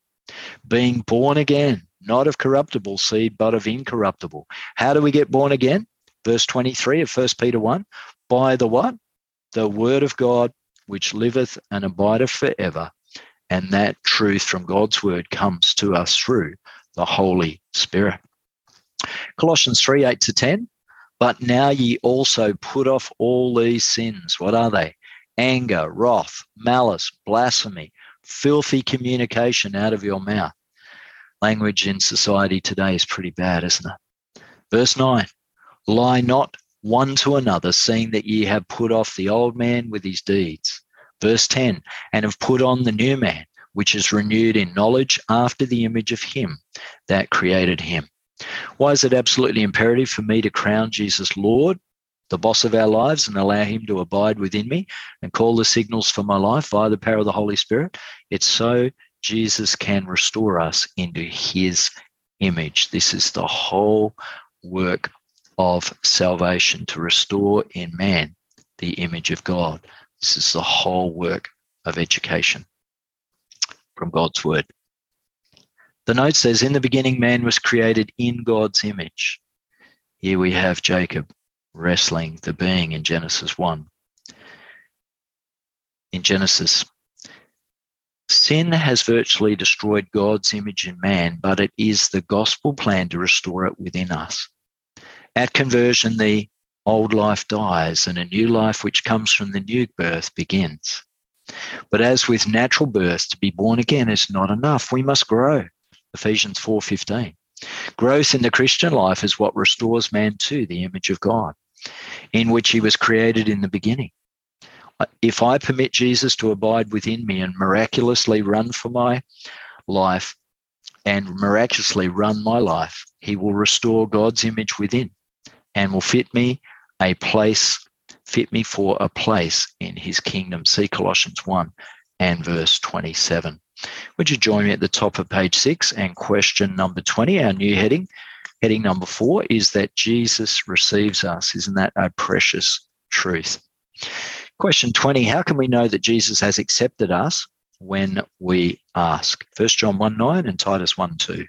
being born again, not of corruptible seed, but of incorruptible. How do we get born again? Verse 23 of 1 Peter 1 by the what? The word of God, which liveth and abideth forever. And that truth from God's word comes to us through the Holy Spirit. Colossians 3 8 to 10. But now ye also put off all these sins. What are they? Anger, wrath, malice, blasphemy, filthy communication out of your mouth. Language in society today is pretty bad, isn't it? Verse 9 Lie not one to another, seeing that ye have put off the old man with his deeds Verse 10 and have put on the new man, which is renewed in knowledge after the image of him that created him. Why is it absolutely imperative for me to crown Jesus Lord, the boss of our lives, and allow him to abide within me and call the signals for my life via the power of the Holy Spirit? It's so Jesus can restore us into his image. This is the whole work of salvation to restore in man the image of God. This is the whole work of education from God's word. The note says, In the beginning, man was created in God's image. Here we have Jacob wrestling the being in Genesis 1. In Genesis, sin has virtually destroyed God's image in man, but it is the gospel plan to restore it within us. At conversion, the old life dies and a new life which comes from the new birth begins. But as with natural birth, to be born again is not enough. We must grow. Ephesians 4:15. Growth in the Christian life is what restores man to the image of God, in which he was created in the beginning. If I permit Jesus to abide within me and miraculously run for my life and miraculously run my life, he will restore God's image within and will fit me a place, fit me for a place in his kingdom. See Colossians 1 and verse 27. Would you join me at the top of page six and question number 20, our new heading? Heading number four is that Jesus receives us. Isn't that a precious truth? Question 20 How can we know that Jesus has accepted us when we ask? 1 John 1 9 and Titus 1 2.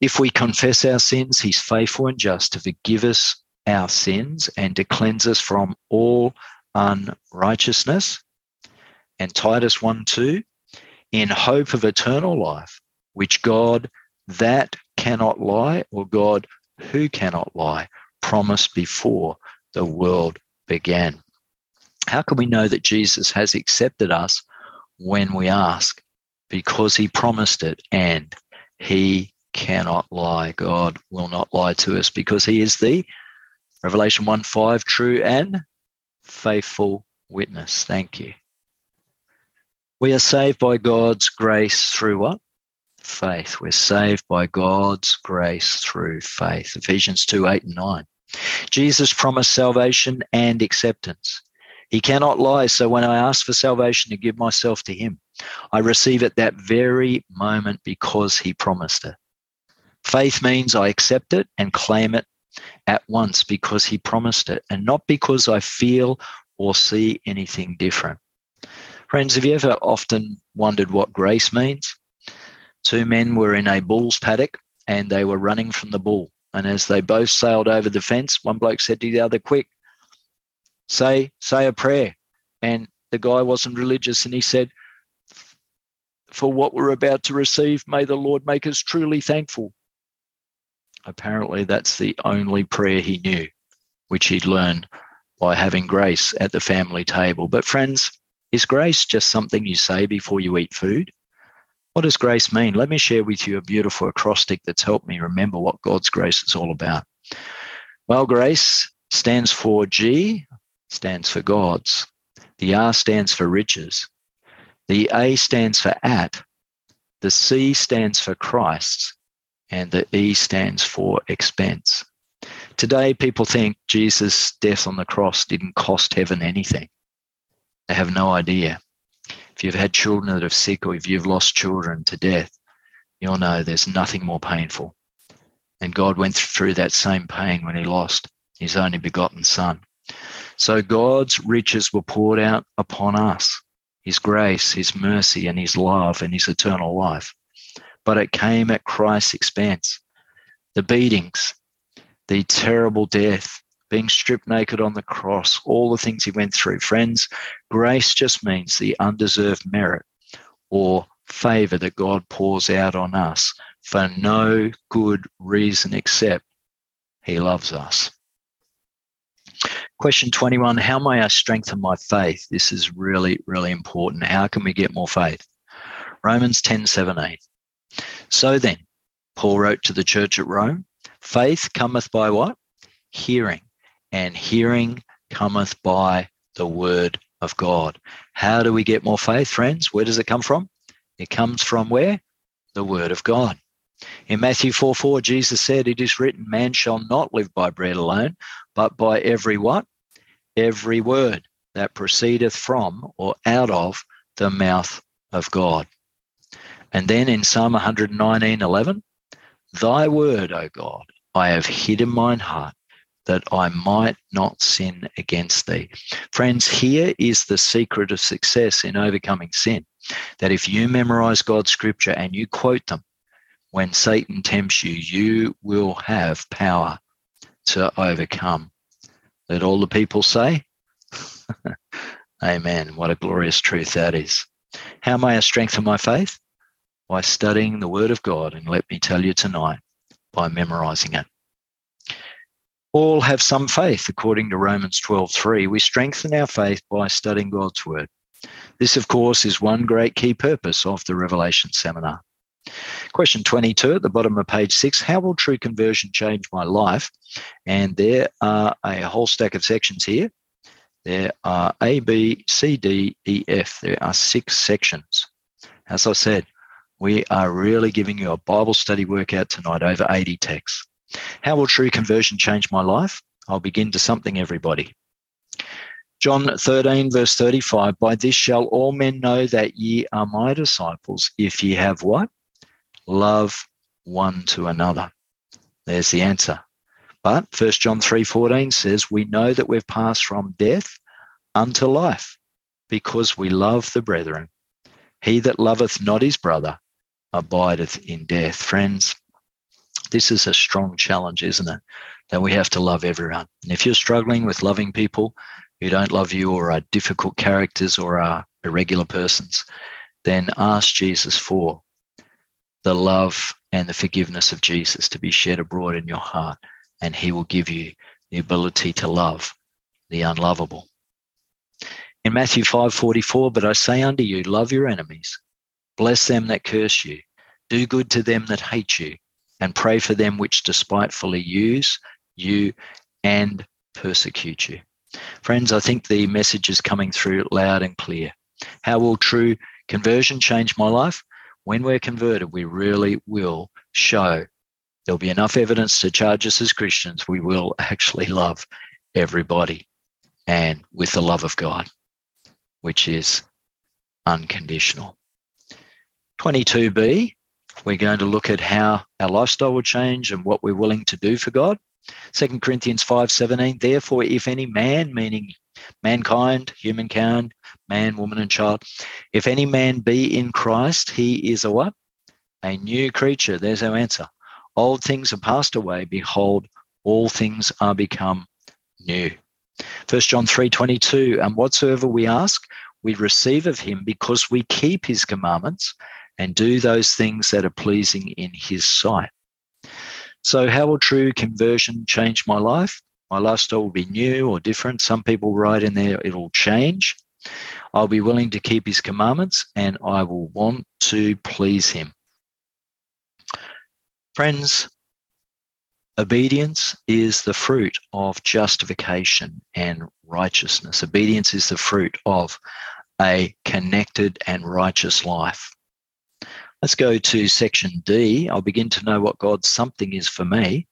If we confess our sins, he's faithful and just to forgive us our sins and to cleanse us from all unrighteousness. And Titus 1 2, in hope of eternal life, which God that cannot lie, or God who cannot lie, promised before the world began. How can we know that Jesus has accepted us when we ask? Because he promised it and he cannot lie. God will not lie to us because he is the Revelation 1 5, true and faithful witness. Thank you. We are saved by God's grace through what? Faith. We're saved by God's grace through faith. Ephesians 2 8 and 9. Jesus promised salvation and acceptance. He cannot lie. So when I ask for salvation to give myself to him, I receive it that very moment because he promised it. Faith means I accept it and claim it at once because he promised it and not because I feel or see anything different. Friends, have you ever often wondered what grace means? Two men were in a bull's paddock and they were running from the bull. And as they both sailed over the fence, one bloke said to the other, Quick, say, say a prayer. And the guy wasn't religious and he said, For what we're about to receive, may the Lord make us truly thankful. Apparently, that's the only prayer he knew, which he'd learned by having grace at the family table. But, friends, is grace just something you say before you eat food? What does grace mean? Let me share with you a beautiful acrostic that's helped me remember what God's grace is all about. Well, grace stands for G, stands for God's. The R stands for riches. The A stands for at. The C stands for Christ's. And the E stands for expense. Today, people think Jesus' death on the cross didn't cost heaven anything. They have no idea if you've had children that are sick or if you've lost children to death, you'll know there's nothing more painful. And God went through that same pain when he lost his only begotten son. So God's riches were poured out upon us his grace, his mercy, and his love, and his eternal life. But it came at Christ's expense. The beatings, the terrible death, being stripped naked on the cross, all the things he went through. Friends, grace just means the undeserved merit or favor that God pours out on us for no good reason except he loves us. Question 21 How may I strengthen my faith? This is really, really important. How can we get more faith? Romans 10 17. So then, Paul wrote to the church at Rome, faith cometh by what? Hearing, and hearing cometh by the word of God. How do we get more faith, friends? Where does it come from? It comes from where? The word of God. In Matthew 4 4, Jesus said, It is written, Man shall not live by bread alone, but by every what? Every word that proceedeth from or out of the mouth of God. And then in Psalm 119 11, Thy word, O God, I have hid in mine heart that I might not sin against thee. Friends, here is the secret of success in overcoming sin that if you memorize God's scripture and you quote them, when Satan tempts you, you will have power to overcome. Let all the people say, *laughs* Amen. What a glorious truth that is. How may I strengthen my faith? By studying the Word of God. And let me tell you tonight, by memorizing it all have some faith, according to Romans 12:3. We strengthen our faith by studying God's word. This, of course, is one great key purpose of the Revelation Seminar. Question 22 at the bottom of page six How will true conversion change my life? And there are a whole stack of sections here. There are A, B, C, D, E, F. There are six sections. As I said, we are really giving you a Bible study workout tonight over 80 texts. How will true conversion change my life? I'll begin to something, everybody. John 13, verse 35 By this shall all men know that ye are my disciples, if ye have what? Love one to another. There's the answer. But 1 John 3:14 says, We know that we've passed from death unto life, because we love the brethren. He that loveth not his brother abideth in death. Friends, this is a strong challenge, isn't it? That we have to love everyone. And if you're struggling with loving people who don't love you or are difficult characters or are irregular persons, then ask Jesus for the love and the forgiveness of Jesus to be shed abroad in your heart, and He will give you the ability to love the unlovable. In Matthew 5:44, but I say unto you, love your enemies, bless them that curse you, do good to them that hate you, and pray for them which despitefully use you and persecute you. Friends, I think the message is coming through loud and clear. How will true conversion change my life? When we're converted, we really will show there'll be enough evidence to charge us as Christians. We will actually love everybody and with the love of God, which is unconditional. 22b, we're going to look at how our lifestyle will change and what we're willing to do for God. 2 Corinthians 5:17, therefore, if any man, meaning mankind, humankind, man, woman, and child, if any man be in Christ, he is a what? A new creature. There's our answer. Old things are passed away. Behold, all things are become new. 1 John 3:22, and whatsoever we ask, we receive of him because we keep his commandments and do those things that are pleasing in his sight. So, how will true conversion change my life? My lifestyle will be new or different. Some people write in there it'll change. I'll be willing to keep his commandments and I will want to please him. Friends, obedience is the fruit of justification and righteousness. Obedience is the fruit of a connected and righteous life. Let's go to section D. I'll begin to know what God's something is for me.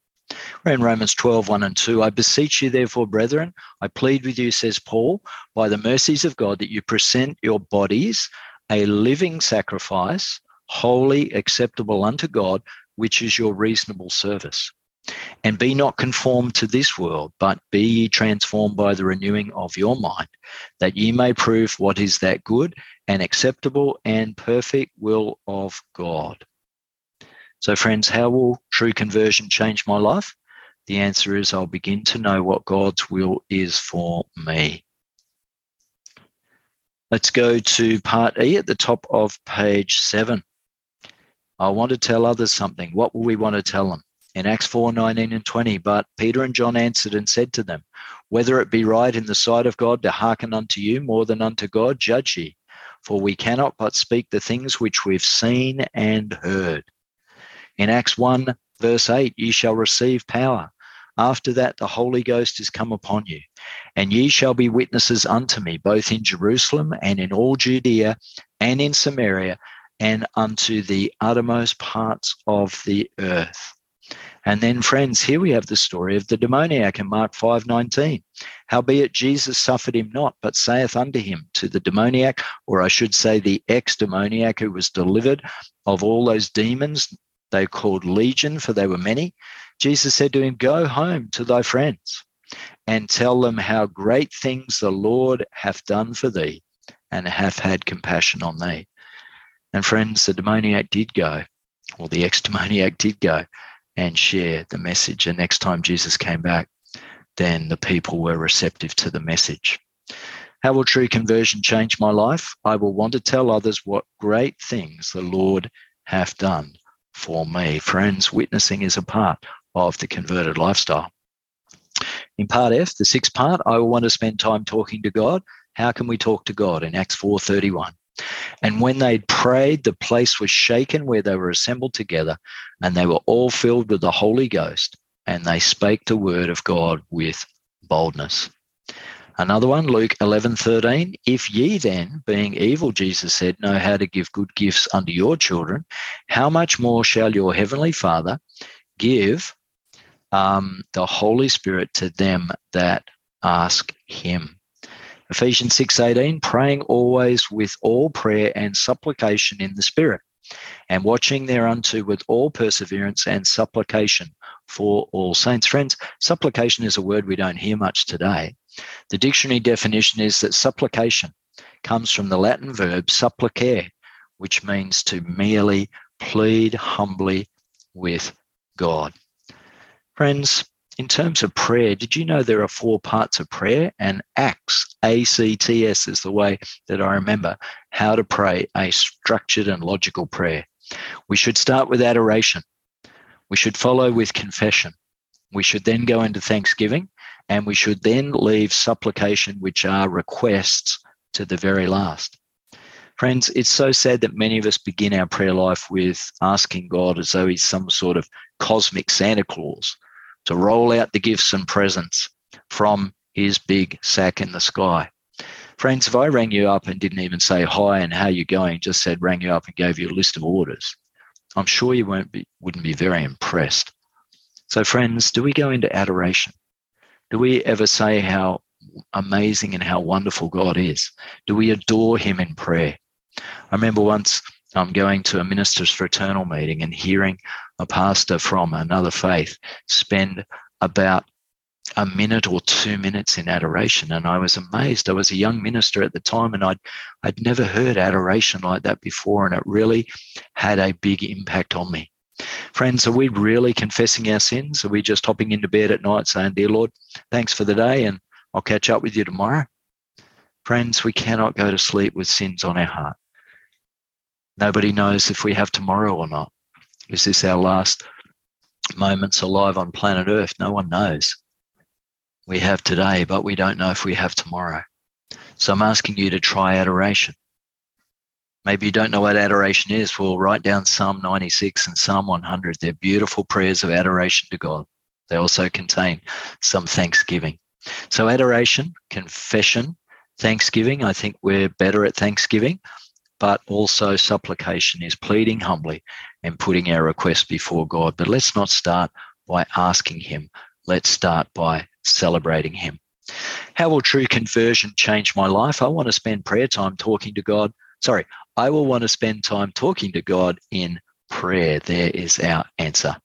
We're in Romans 12, 1 and 2. I beseech you, therefore, brethren, I plead with you, says Paul, by the mercies of God, that you present your bodies a living sacrifice, holy, acceptable unto God, which is your reasonable service. And be not conformed to this world, but be ye transformed by the renewing of your mind, that ye may prove what is that good and acceptable and perfect will of God. So, friends, how will true conversion change my life? The answer is I'll begin to know what God's will is for me. Let's go to part E at the top of page seven. I want to tell others something. What will we want to tell them? In Acts 4 19 and 20, but Peter and John answered and said to them, Whether it be right in the sight of God to hearken unto you more than unto God, judge ye. For we cannot but speak the things which we've seen and heard. In Acts 1, verse 8, ye shall receive power. After that, the Holy Ghost is come upon you, and ye shall be witnesses unto me, both in Jerusalem and in all Judea and in Samaria and unto the uttermost parts of the earth. And then, friends, here we have the story of the demoniac in Mark 5:19. Howbeit Jesus suffered him not, but saith unto him, to the demoniac, or I should say the ex-demoniac who was delivered of all those demons they called legion, for they were many. Jesus said to him, Go home to thy friends and tell them how great things the Lord hath done for thee and hath had compassion on thee. And friends, the demoniac did go, or the ex demoniac did go and share the message. And next time Jesus came back, then the people were receptive to the message. How will true conversion change my life? I will want to tell others what great things the Lord hath done for me. Friends, witnessing is a part of the converted lifestyle. In part F, the sixth part, I will want to spend time talking to God. How can we talk to God? In Acts 4:31. And when they'd prayed, the place was shaken where they were assembled together, and they were all filled with the Holy Ghost, and they spake the word of God with boldness. Another one, Luke 11, 13. If ye then, being evil, Jesus said, know how to give good gifts unto your children, how much more shall your heavenly Father give um, the Holy Spirit to them that ask him? Ephesians 6:18 praying always with all prayer and supplication in the spirit and watching thereunto with all perseverance and supplication for all saints friends supplication is a word we don't hear much today the dictionary definition is that supplication comes from the Latin verb supplicare, which means to merely plead humbly with God. Friends, in terms of prayer, did you know there are four parts of prayer? And ACTS, A-C-T-S is the way that I remember how to pray a structured and logical prayer. We should start with adoration. We should follow with confession. We should then go into thanksgiving and we should then leave supplication, which are requests, to the very last. Friends, it's so sad that many of us begin our prayer life with asking God as though He's some sort of cosmic Santa Claus to roll out the gifts and presents from His big sack in the sky. Friends, if I rang you up and didn't even say hi and how you going, just said rang you up and gave you a list of orders, I'm sure you won't be, wouldn't be very impressed. So, friends, do we go into adoration? Do we ever say how amazing and how wonderful God is? Do we adore Him in prayer? I remember once um, going to a minister's fraternal meeting and hearing a pastor from another faith spend about a minute or two minutes in adoration. And i was amazed. I was a young minister at the time and i'd i'd never heard adoration like that before and it really had a big impact on me. Friends are we really confessing our sins? Are we just hopping into bed at night saying dear lord thanks for the day and i'll catch up with you tomorrow friends we cannot go to sleep with sins on our heart Nobody knows if we have tomorrow or not. Is this our last moments alive on planet Earth? No one knows. We have today, but we don't know if we have tomorrow. So I'm asking you to try adoration. Maybe you don't know what adoration is. Well, write down Psalm 96 and Psalm 100. They're beautiful prayers of adoration to God. They also contain some thanksgiving. So, adoration, confession, thanksgiving. I think we're better at thanksgiving but also supplication is pleading humbly and putting our request before God. But let's not start by asking Him, let's start by celebrating Him. How will true conversion change my life? I want to spend prayer time talking to God. Sorry, I will want to spend time talking to God in prayer. There is our answer.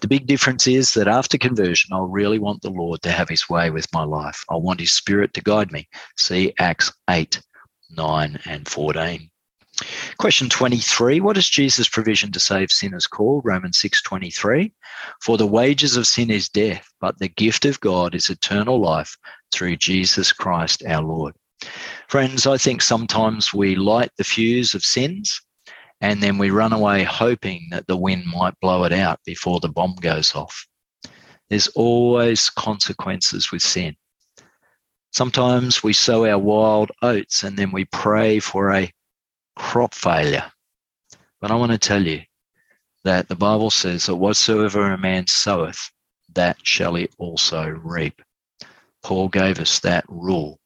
The big difference is that after conversion, I'll really want the Lord to have his way with my life. I want his spirit to guide me. See Acts 8 9 and 14. Question 23 What is Jesus' provision to save sinners called? Romans 6 23. For the wages of sin is death, but the gift of God is eternal life through Jesus Christ our Lord. Friends, I think sometimes we light the fuse of sins and then we run away hoping that the wind might blow it out before the bomb goes off. There's always consequences with sin. Sometimes we sow our wild oats and then we pray for a crop failure. But I want to tell you that the Bible says that whatsoever a man soweth, that shall he also reap. Paul gave us that rule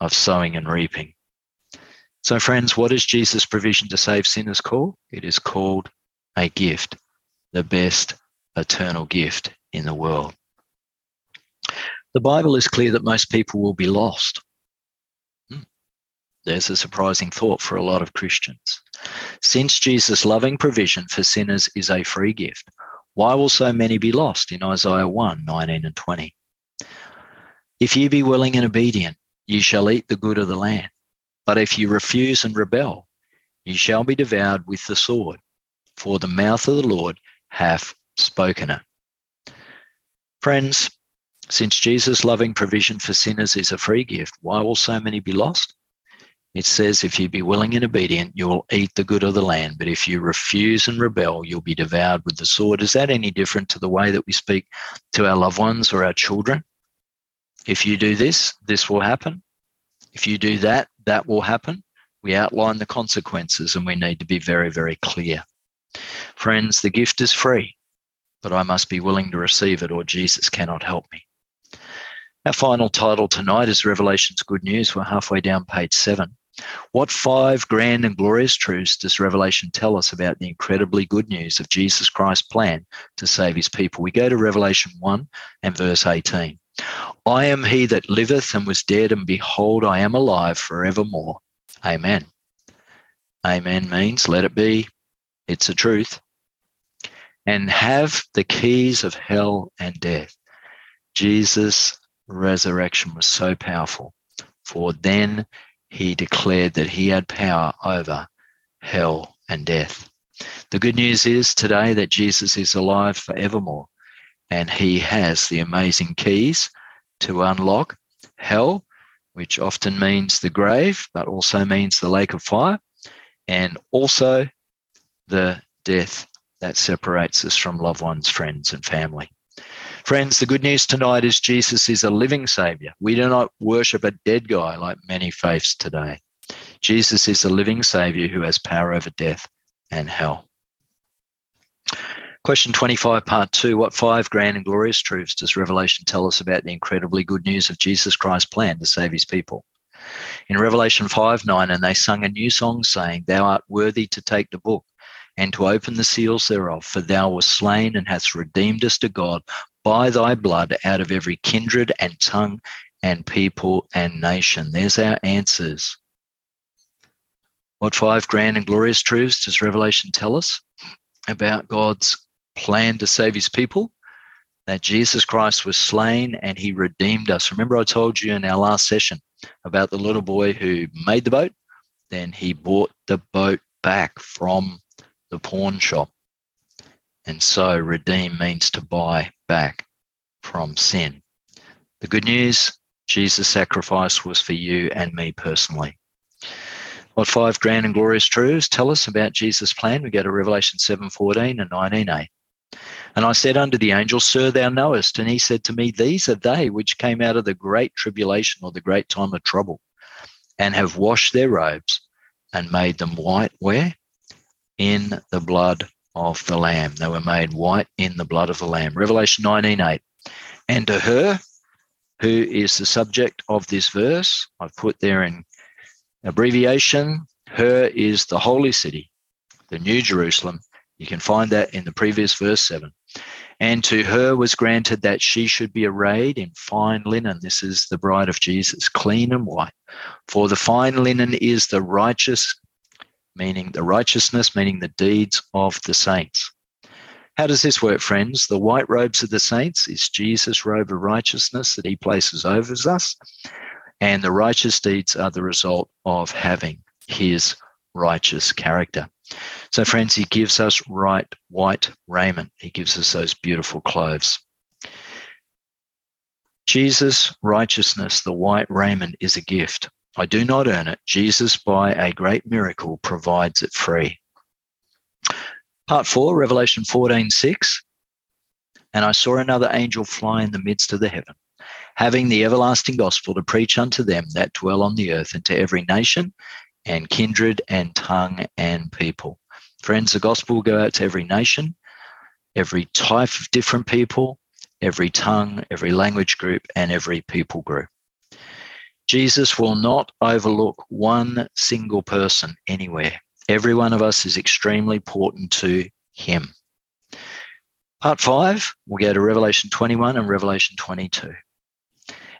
of sowing and reaping. So, friends, what is Jesus' provision to save sinners called? It is called a gift, the best eternal gift in the world. The Bible is clear that most people will be lost. Hmm. There's a surprising thought for a lot of Christians. Since Jesus' loving provision for sinners is a free gift, why will so many be lost in Isaiah 1 19 and 20? If ye be willing and obedient, ye shall eat the good of the land. But if ye refuse and rebel, ye shall be devoured with the sword, for the mouth of the Lord hath spoken it. Friends, since Jesus' loving provision for sinners is a free gift, why will so many be lost? It says, if you be willing and obedient, you will eat the good of the land. But if you refuse and rebel, you'll be devoured with the sword. Is that any different to the way that we speak to our loved ones or our children? If you do this, this will happen. If you do that, that will happen. We outline the consequences and we need to be very, very clear. Friends, the gift is free, but I must be willing to receive it or Jesus cannot help me. Our final title tonight is Revelation's Good News. We're halfway down page seven. What five grand and glorious truths does Revelation tell us about the incredibly good news of Jesus Christ's plan to save his people? We go to Revelation 1 and verse 18. I am he that liveth and was dead, and behold, I am alive forevermore. Amen. Amen means let it be. It's a truth. And have the keys of hell and death. Jesus resurrection was so powerful. For then he declared that he had power over hell and death. The good news is today that Jesus is alive forevermore and he has the amazing keys to unlock hell, which often means the grave, but also means the lake of fire, and also the death that separates us from loved ones, friends, and family. Friends, the good news tonight is Jesus is a living Savior. We do not worship a dead guy like many faiths today. Jesus is a living Savior who has power over death and hell. Question 25, part two. What five grand and glorious truths does Revelation tell us about the incredibly good news of Jesus Christ's plan to save his people? In Revelation 5 9, and they sung a new song saying, Thou art worthy to take the book and to open the seals thereof, for thou wast slain and hast redeemed us to God by thy blood out of every kindred and tongue and people and nation. There's our answers. What five grand and glorious truths does Revelation tell us about God's plan to save his people? That Jesus Christ was slain and he redeemed us. Remember, I told you in our last session about the little boy who made the boat? Then he bought the boat back from the pawn shop. And so, redeem means to buy back from sin. The good news Jesus' sacrifice was for you and me personally. What five grand and glorious truths tell us about Jesus' plan? We go to Revelation 7:14 and 19a. And I said unto the angel, Sir, thou knowest. And he said to me, These are they which came out of the great tribulation or the great time of trouble, and have washed their robes and made them white. Where? In the blood of the Lamb. They were made white in the blood of the Lamb. Revelation 19:8. And to her, who is the subject of this verse, I've put there in abbreviation, her is the holy city, the New Jerusalem. You can find that in the previous verse 7. And to her was granted that she should be arrayed in fine linen. This is the bride of Jesus, clean and white. For the fine linen is the righteous, meaning the righteousness, meaning the deeds of the saints. How does this work, friends? The white robes of the saints is Jesus' robe of righteousness that he places over us. And the righteous deeds are the result of having his righteous character. So, friends, he gives us right white raiment. He gives us those beautiful clothes. Jesus' righteousness, the white raiment, is a gift. I do not earn it. Jesus, by a great miracle, provides it free. Part 4, Revelation 14 6. And I saw another angel fly in the midst of the heaven, having the everlasting gospel to preach unto them that dwell on the earth, and to every nation and kindred and tongue and people. Friends, the gospel will go out to every nation, every type of different people, every tongue, every language group, and every people group. Jesus will not overlook one single person anywhere. Every one of us is extremely important to him. Part five, we'll go to Revelation 21 and Revelation 22.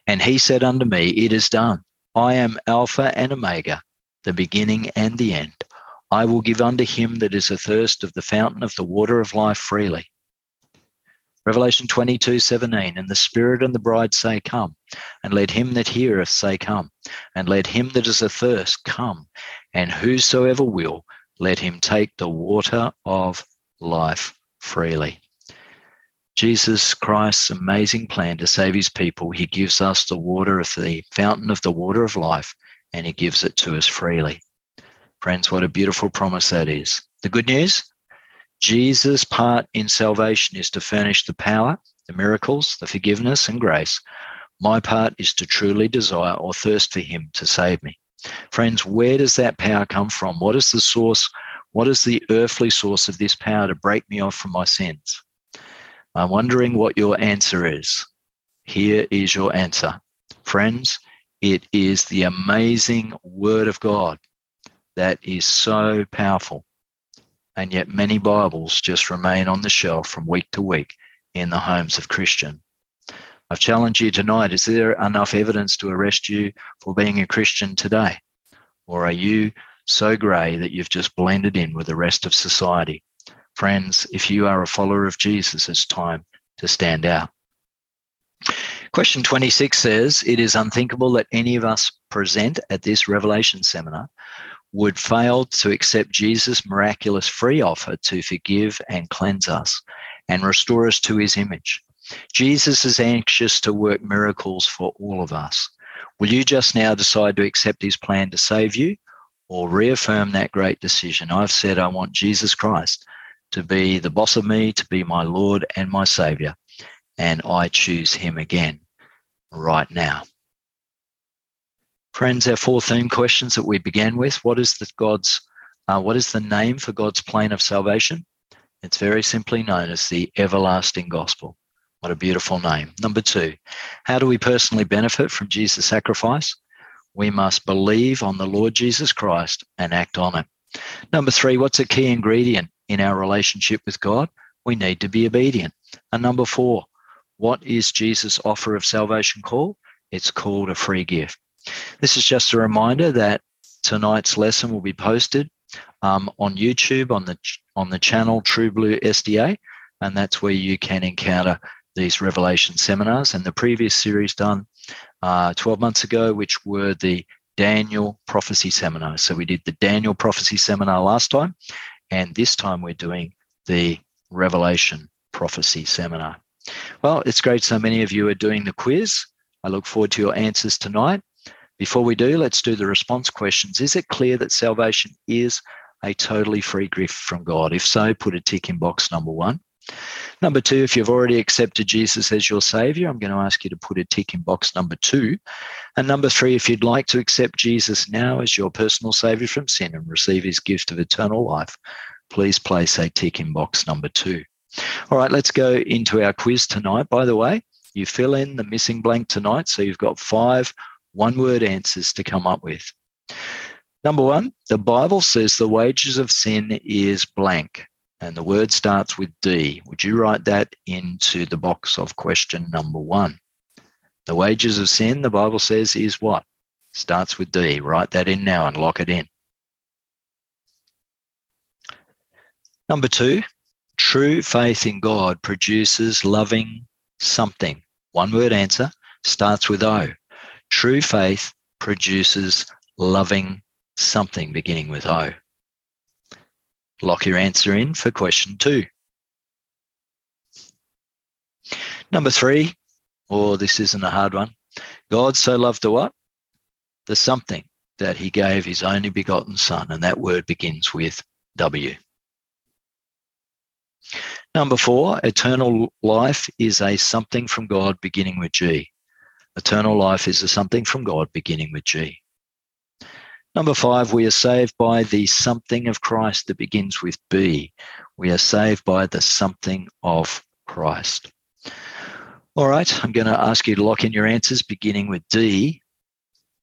And he said unto me, It is done. I am Alpha and Omega, the beginning and the end. I will give unto him that is athirst of the fountain of the water of life freely. Revelation 22, 17, and the Spirit and the bride say, Come, and let him that heareth say, Come, and let him that is athirst come, and whosoever will, let him take the water of life freely. Jesus Christ's amazing plan to save his people, he gives us the water of the fountain of the water of life, and he gives it to us freely. Friends, what a beautiful promise that is. The good news Jesus' part in salvation is to furnish the power, the miracles, the forgiveness, and grace. My part is to truly desire or thirst for Him to save me. Friends, where does that power come from? What is the source? What is the earthly source of this power to break me off from my sins? I'm wondering what your answer is. Here is your answer. Friends, it is the amazing Word of God that is so powerful. And yet, many Bibles just remain on the shelf from week to week in the homes of Christian. I've challenged you tonight is there enough evidence to arrest you for being a Christian today? Or are you so grey that you've just blended in with the rest of society? Friends, if you are a follower of Jesus, it's time to stand out. Question 26 says, It is unthinkable that any of us present at this Revelation seminar would fail to accept Jesus' miraculous free offer to forgive and cleanse us and restore us to his image. Jesus is anxious to work miracles for all of us. Will you just now decide to accept his plan to save you or reaffirm that great decision? I've said I want Jesus Christ to be the boss of me, to be my Lord and my Savior, and I choose him again right now. Friends, our four theme questions that we began with. What is the God's uh, what is the name for God's plan of salvation? It's very simply known as the everlasting gospel. What a beautiful name. Number two, how do we personally benefit from Jesus' sacrifice? We must believe on the Lord Jesus Christ and act on it. Number three, what's a key ingredient in our relationship with God? We need to be obedient. And number four, what is Jesus' offer of salvation called? It's called a free gift. This is just a reminder that tonight's lesson will be posted um, on YouTube on the on the channel True Blue SDA, and that's where you can encounter these revelation seminars and the previous series done uh, 12 months ago, which were the Daniel prophecy seminar. So we did the Daniel prophecy seminar last time, and this time we're doing the Revelation prophecy seminar. Well, it's great so many of you are doing the quiz. I look forward to your answers tonight. Before we do, let's do the response questions. Is it clear that salvation is a totally free gift from God? If so, put a tick in box number one. Number two, if you've already accepted Jesus as your Savior, I'm going to ask you to put a tick in box number two. And number three, if you'd like to accept Jesus now as your personal Savior from sin and receive His gift of eternal life, please place a tick in box number two. All right, let's go into our quiz tonight. By the way, you fill in the missing blank tonight, so you've got five one word answers to come up with. Number one, the Bible says the wages of sin is blank and the word starts with D. Would you write that into the box of question number one? The wages of sin, the Bible says, is what? Starts with D. Write that in now and lock it in. Number two, true faith in God produces loving something. One word answer starts with O. True faith produces loving something beginning with O. Lock your answer in for question two. Number three, or oh, this isn't a hard one. God so loved the what? The something that he gave his only begotten son, and that word begins with W. Number four, eternal life is a something from God beginning with G. Eternal life is a something from God beginning with G. Number five, we are saved by the something of Christ that begins with B. We are saved by the something of Christ. All right, I'm going to ask you to lock in your answers beginning with D,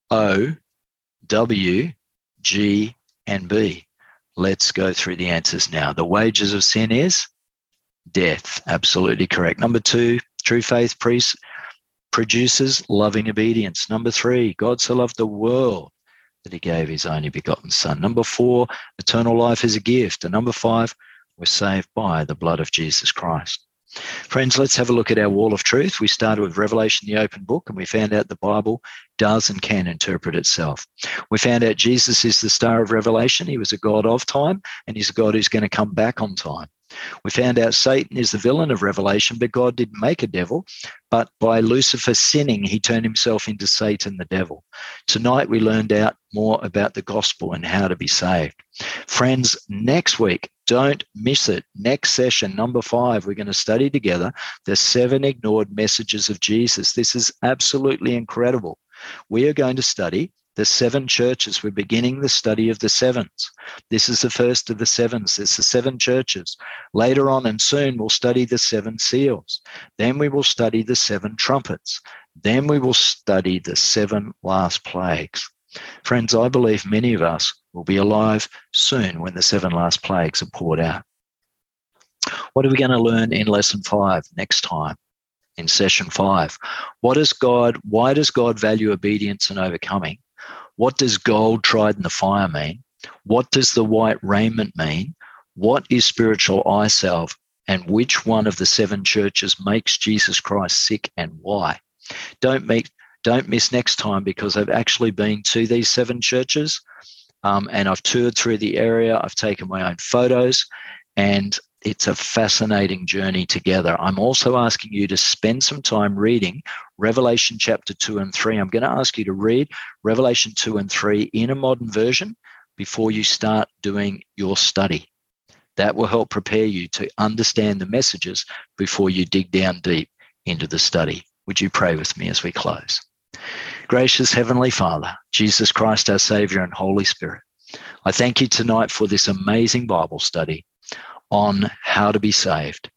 O, W, G, and B. Let's go through the answers now. The wages of sin is death. Absolutely correct. Number two, true faith priest produces loving obedience. Number three, God so loved the world that he gave his only begotten Son. Number four, eternal life is a gift. And number five, we're saved by the blood of Jesus Christ. Friends, let's have a look at our wall of truth. We started with Revelation, the open book, and we found out the Bible does and can interpret itself. We found out Jesus is the star of Revelation. He was a God of time, and he's a God who's going to come back on time. We found out Satan is the villain of Revelation, but God didn't make a devil. But by Lucifer sinning, he turned himself into Satan, the devil. Tonight, we learned out more about the gospel and how to be saved. Friends, next week, don't miss it. Next session, number five, we're going to study together the seven ignored messages of Jesus. This is absolutely incredible. We are going to study the seven churches. We're beginning the study of the sevens. This is the first of the sevens. It's the seven churches. Later on and soon, we'll study the seven seals. Then we will study the seven trumpets. Then we will study the seven last plagues. Friends, I believe many of us will be alive soon when the seven last plagues are poured out. What are we going to learn in lesson five next time? In session five, what does God, why does God value obedience and overcoming? What does gold tried in the fire mean? What does the white raiment mean? What is spiritual eye salve? And which one of the seven churches makes Jesus Christ sick and why? Don't meet, don't miss next time because I've actually been to these seven churches um, and I've toured through the area. I've taken my own photos and it's a fascinating journey together. I'm also asking you to spend some time reading Revelation chapter 2 and 3. I'm going to ask you to read Revelation 2 and 3 in a modern version before you start doing your study. That will help prepare you to understand the messages before you dig down deep into the study. Would you pray with me as we close? Gracious Heavenly Father, Jesus Christ, our Savior, and Holy Spirit, I thank you tonight for this amazing Bible study on how to be saved.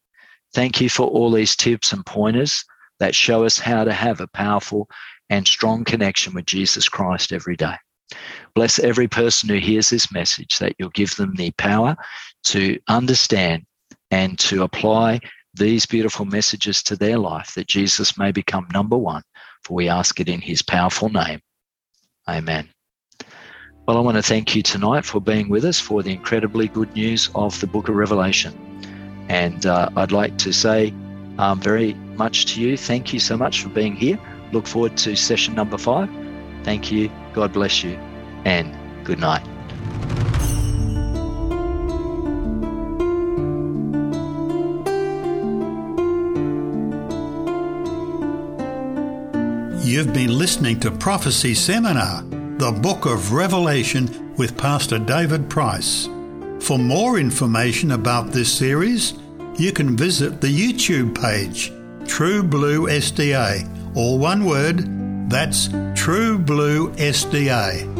Thank you for all these tips and pointers that show us how to have a powerful and strong connection with Jesus Christ every day. Bless every person who hears this message that you'll give them the power to understand and to apply these beautiful messages to their life, that Jesus may become number one For we ask it in his powerful name. Amen. Well, I want to thank you tonight for being with us for the incredibly good news of the book of Revelation. And uh, I'd like to say um, very much to you, thank you so much for being here. Look forward to session number five. Thank you. God bless you. And good night. You've been listening to Prophecy Seminar, the Book of Revelation with Pastor David Price. For more information about this series, you can visit the YouTube page, True Blue SDA, all one word, that's True Blue SDA.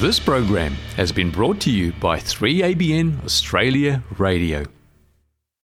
This program has been brought to you by 3ABN Australia Radio.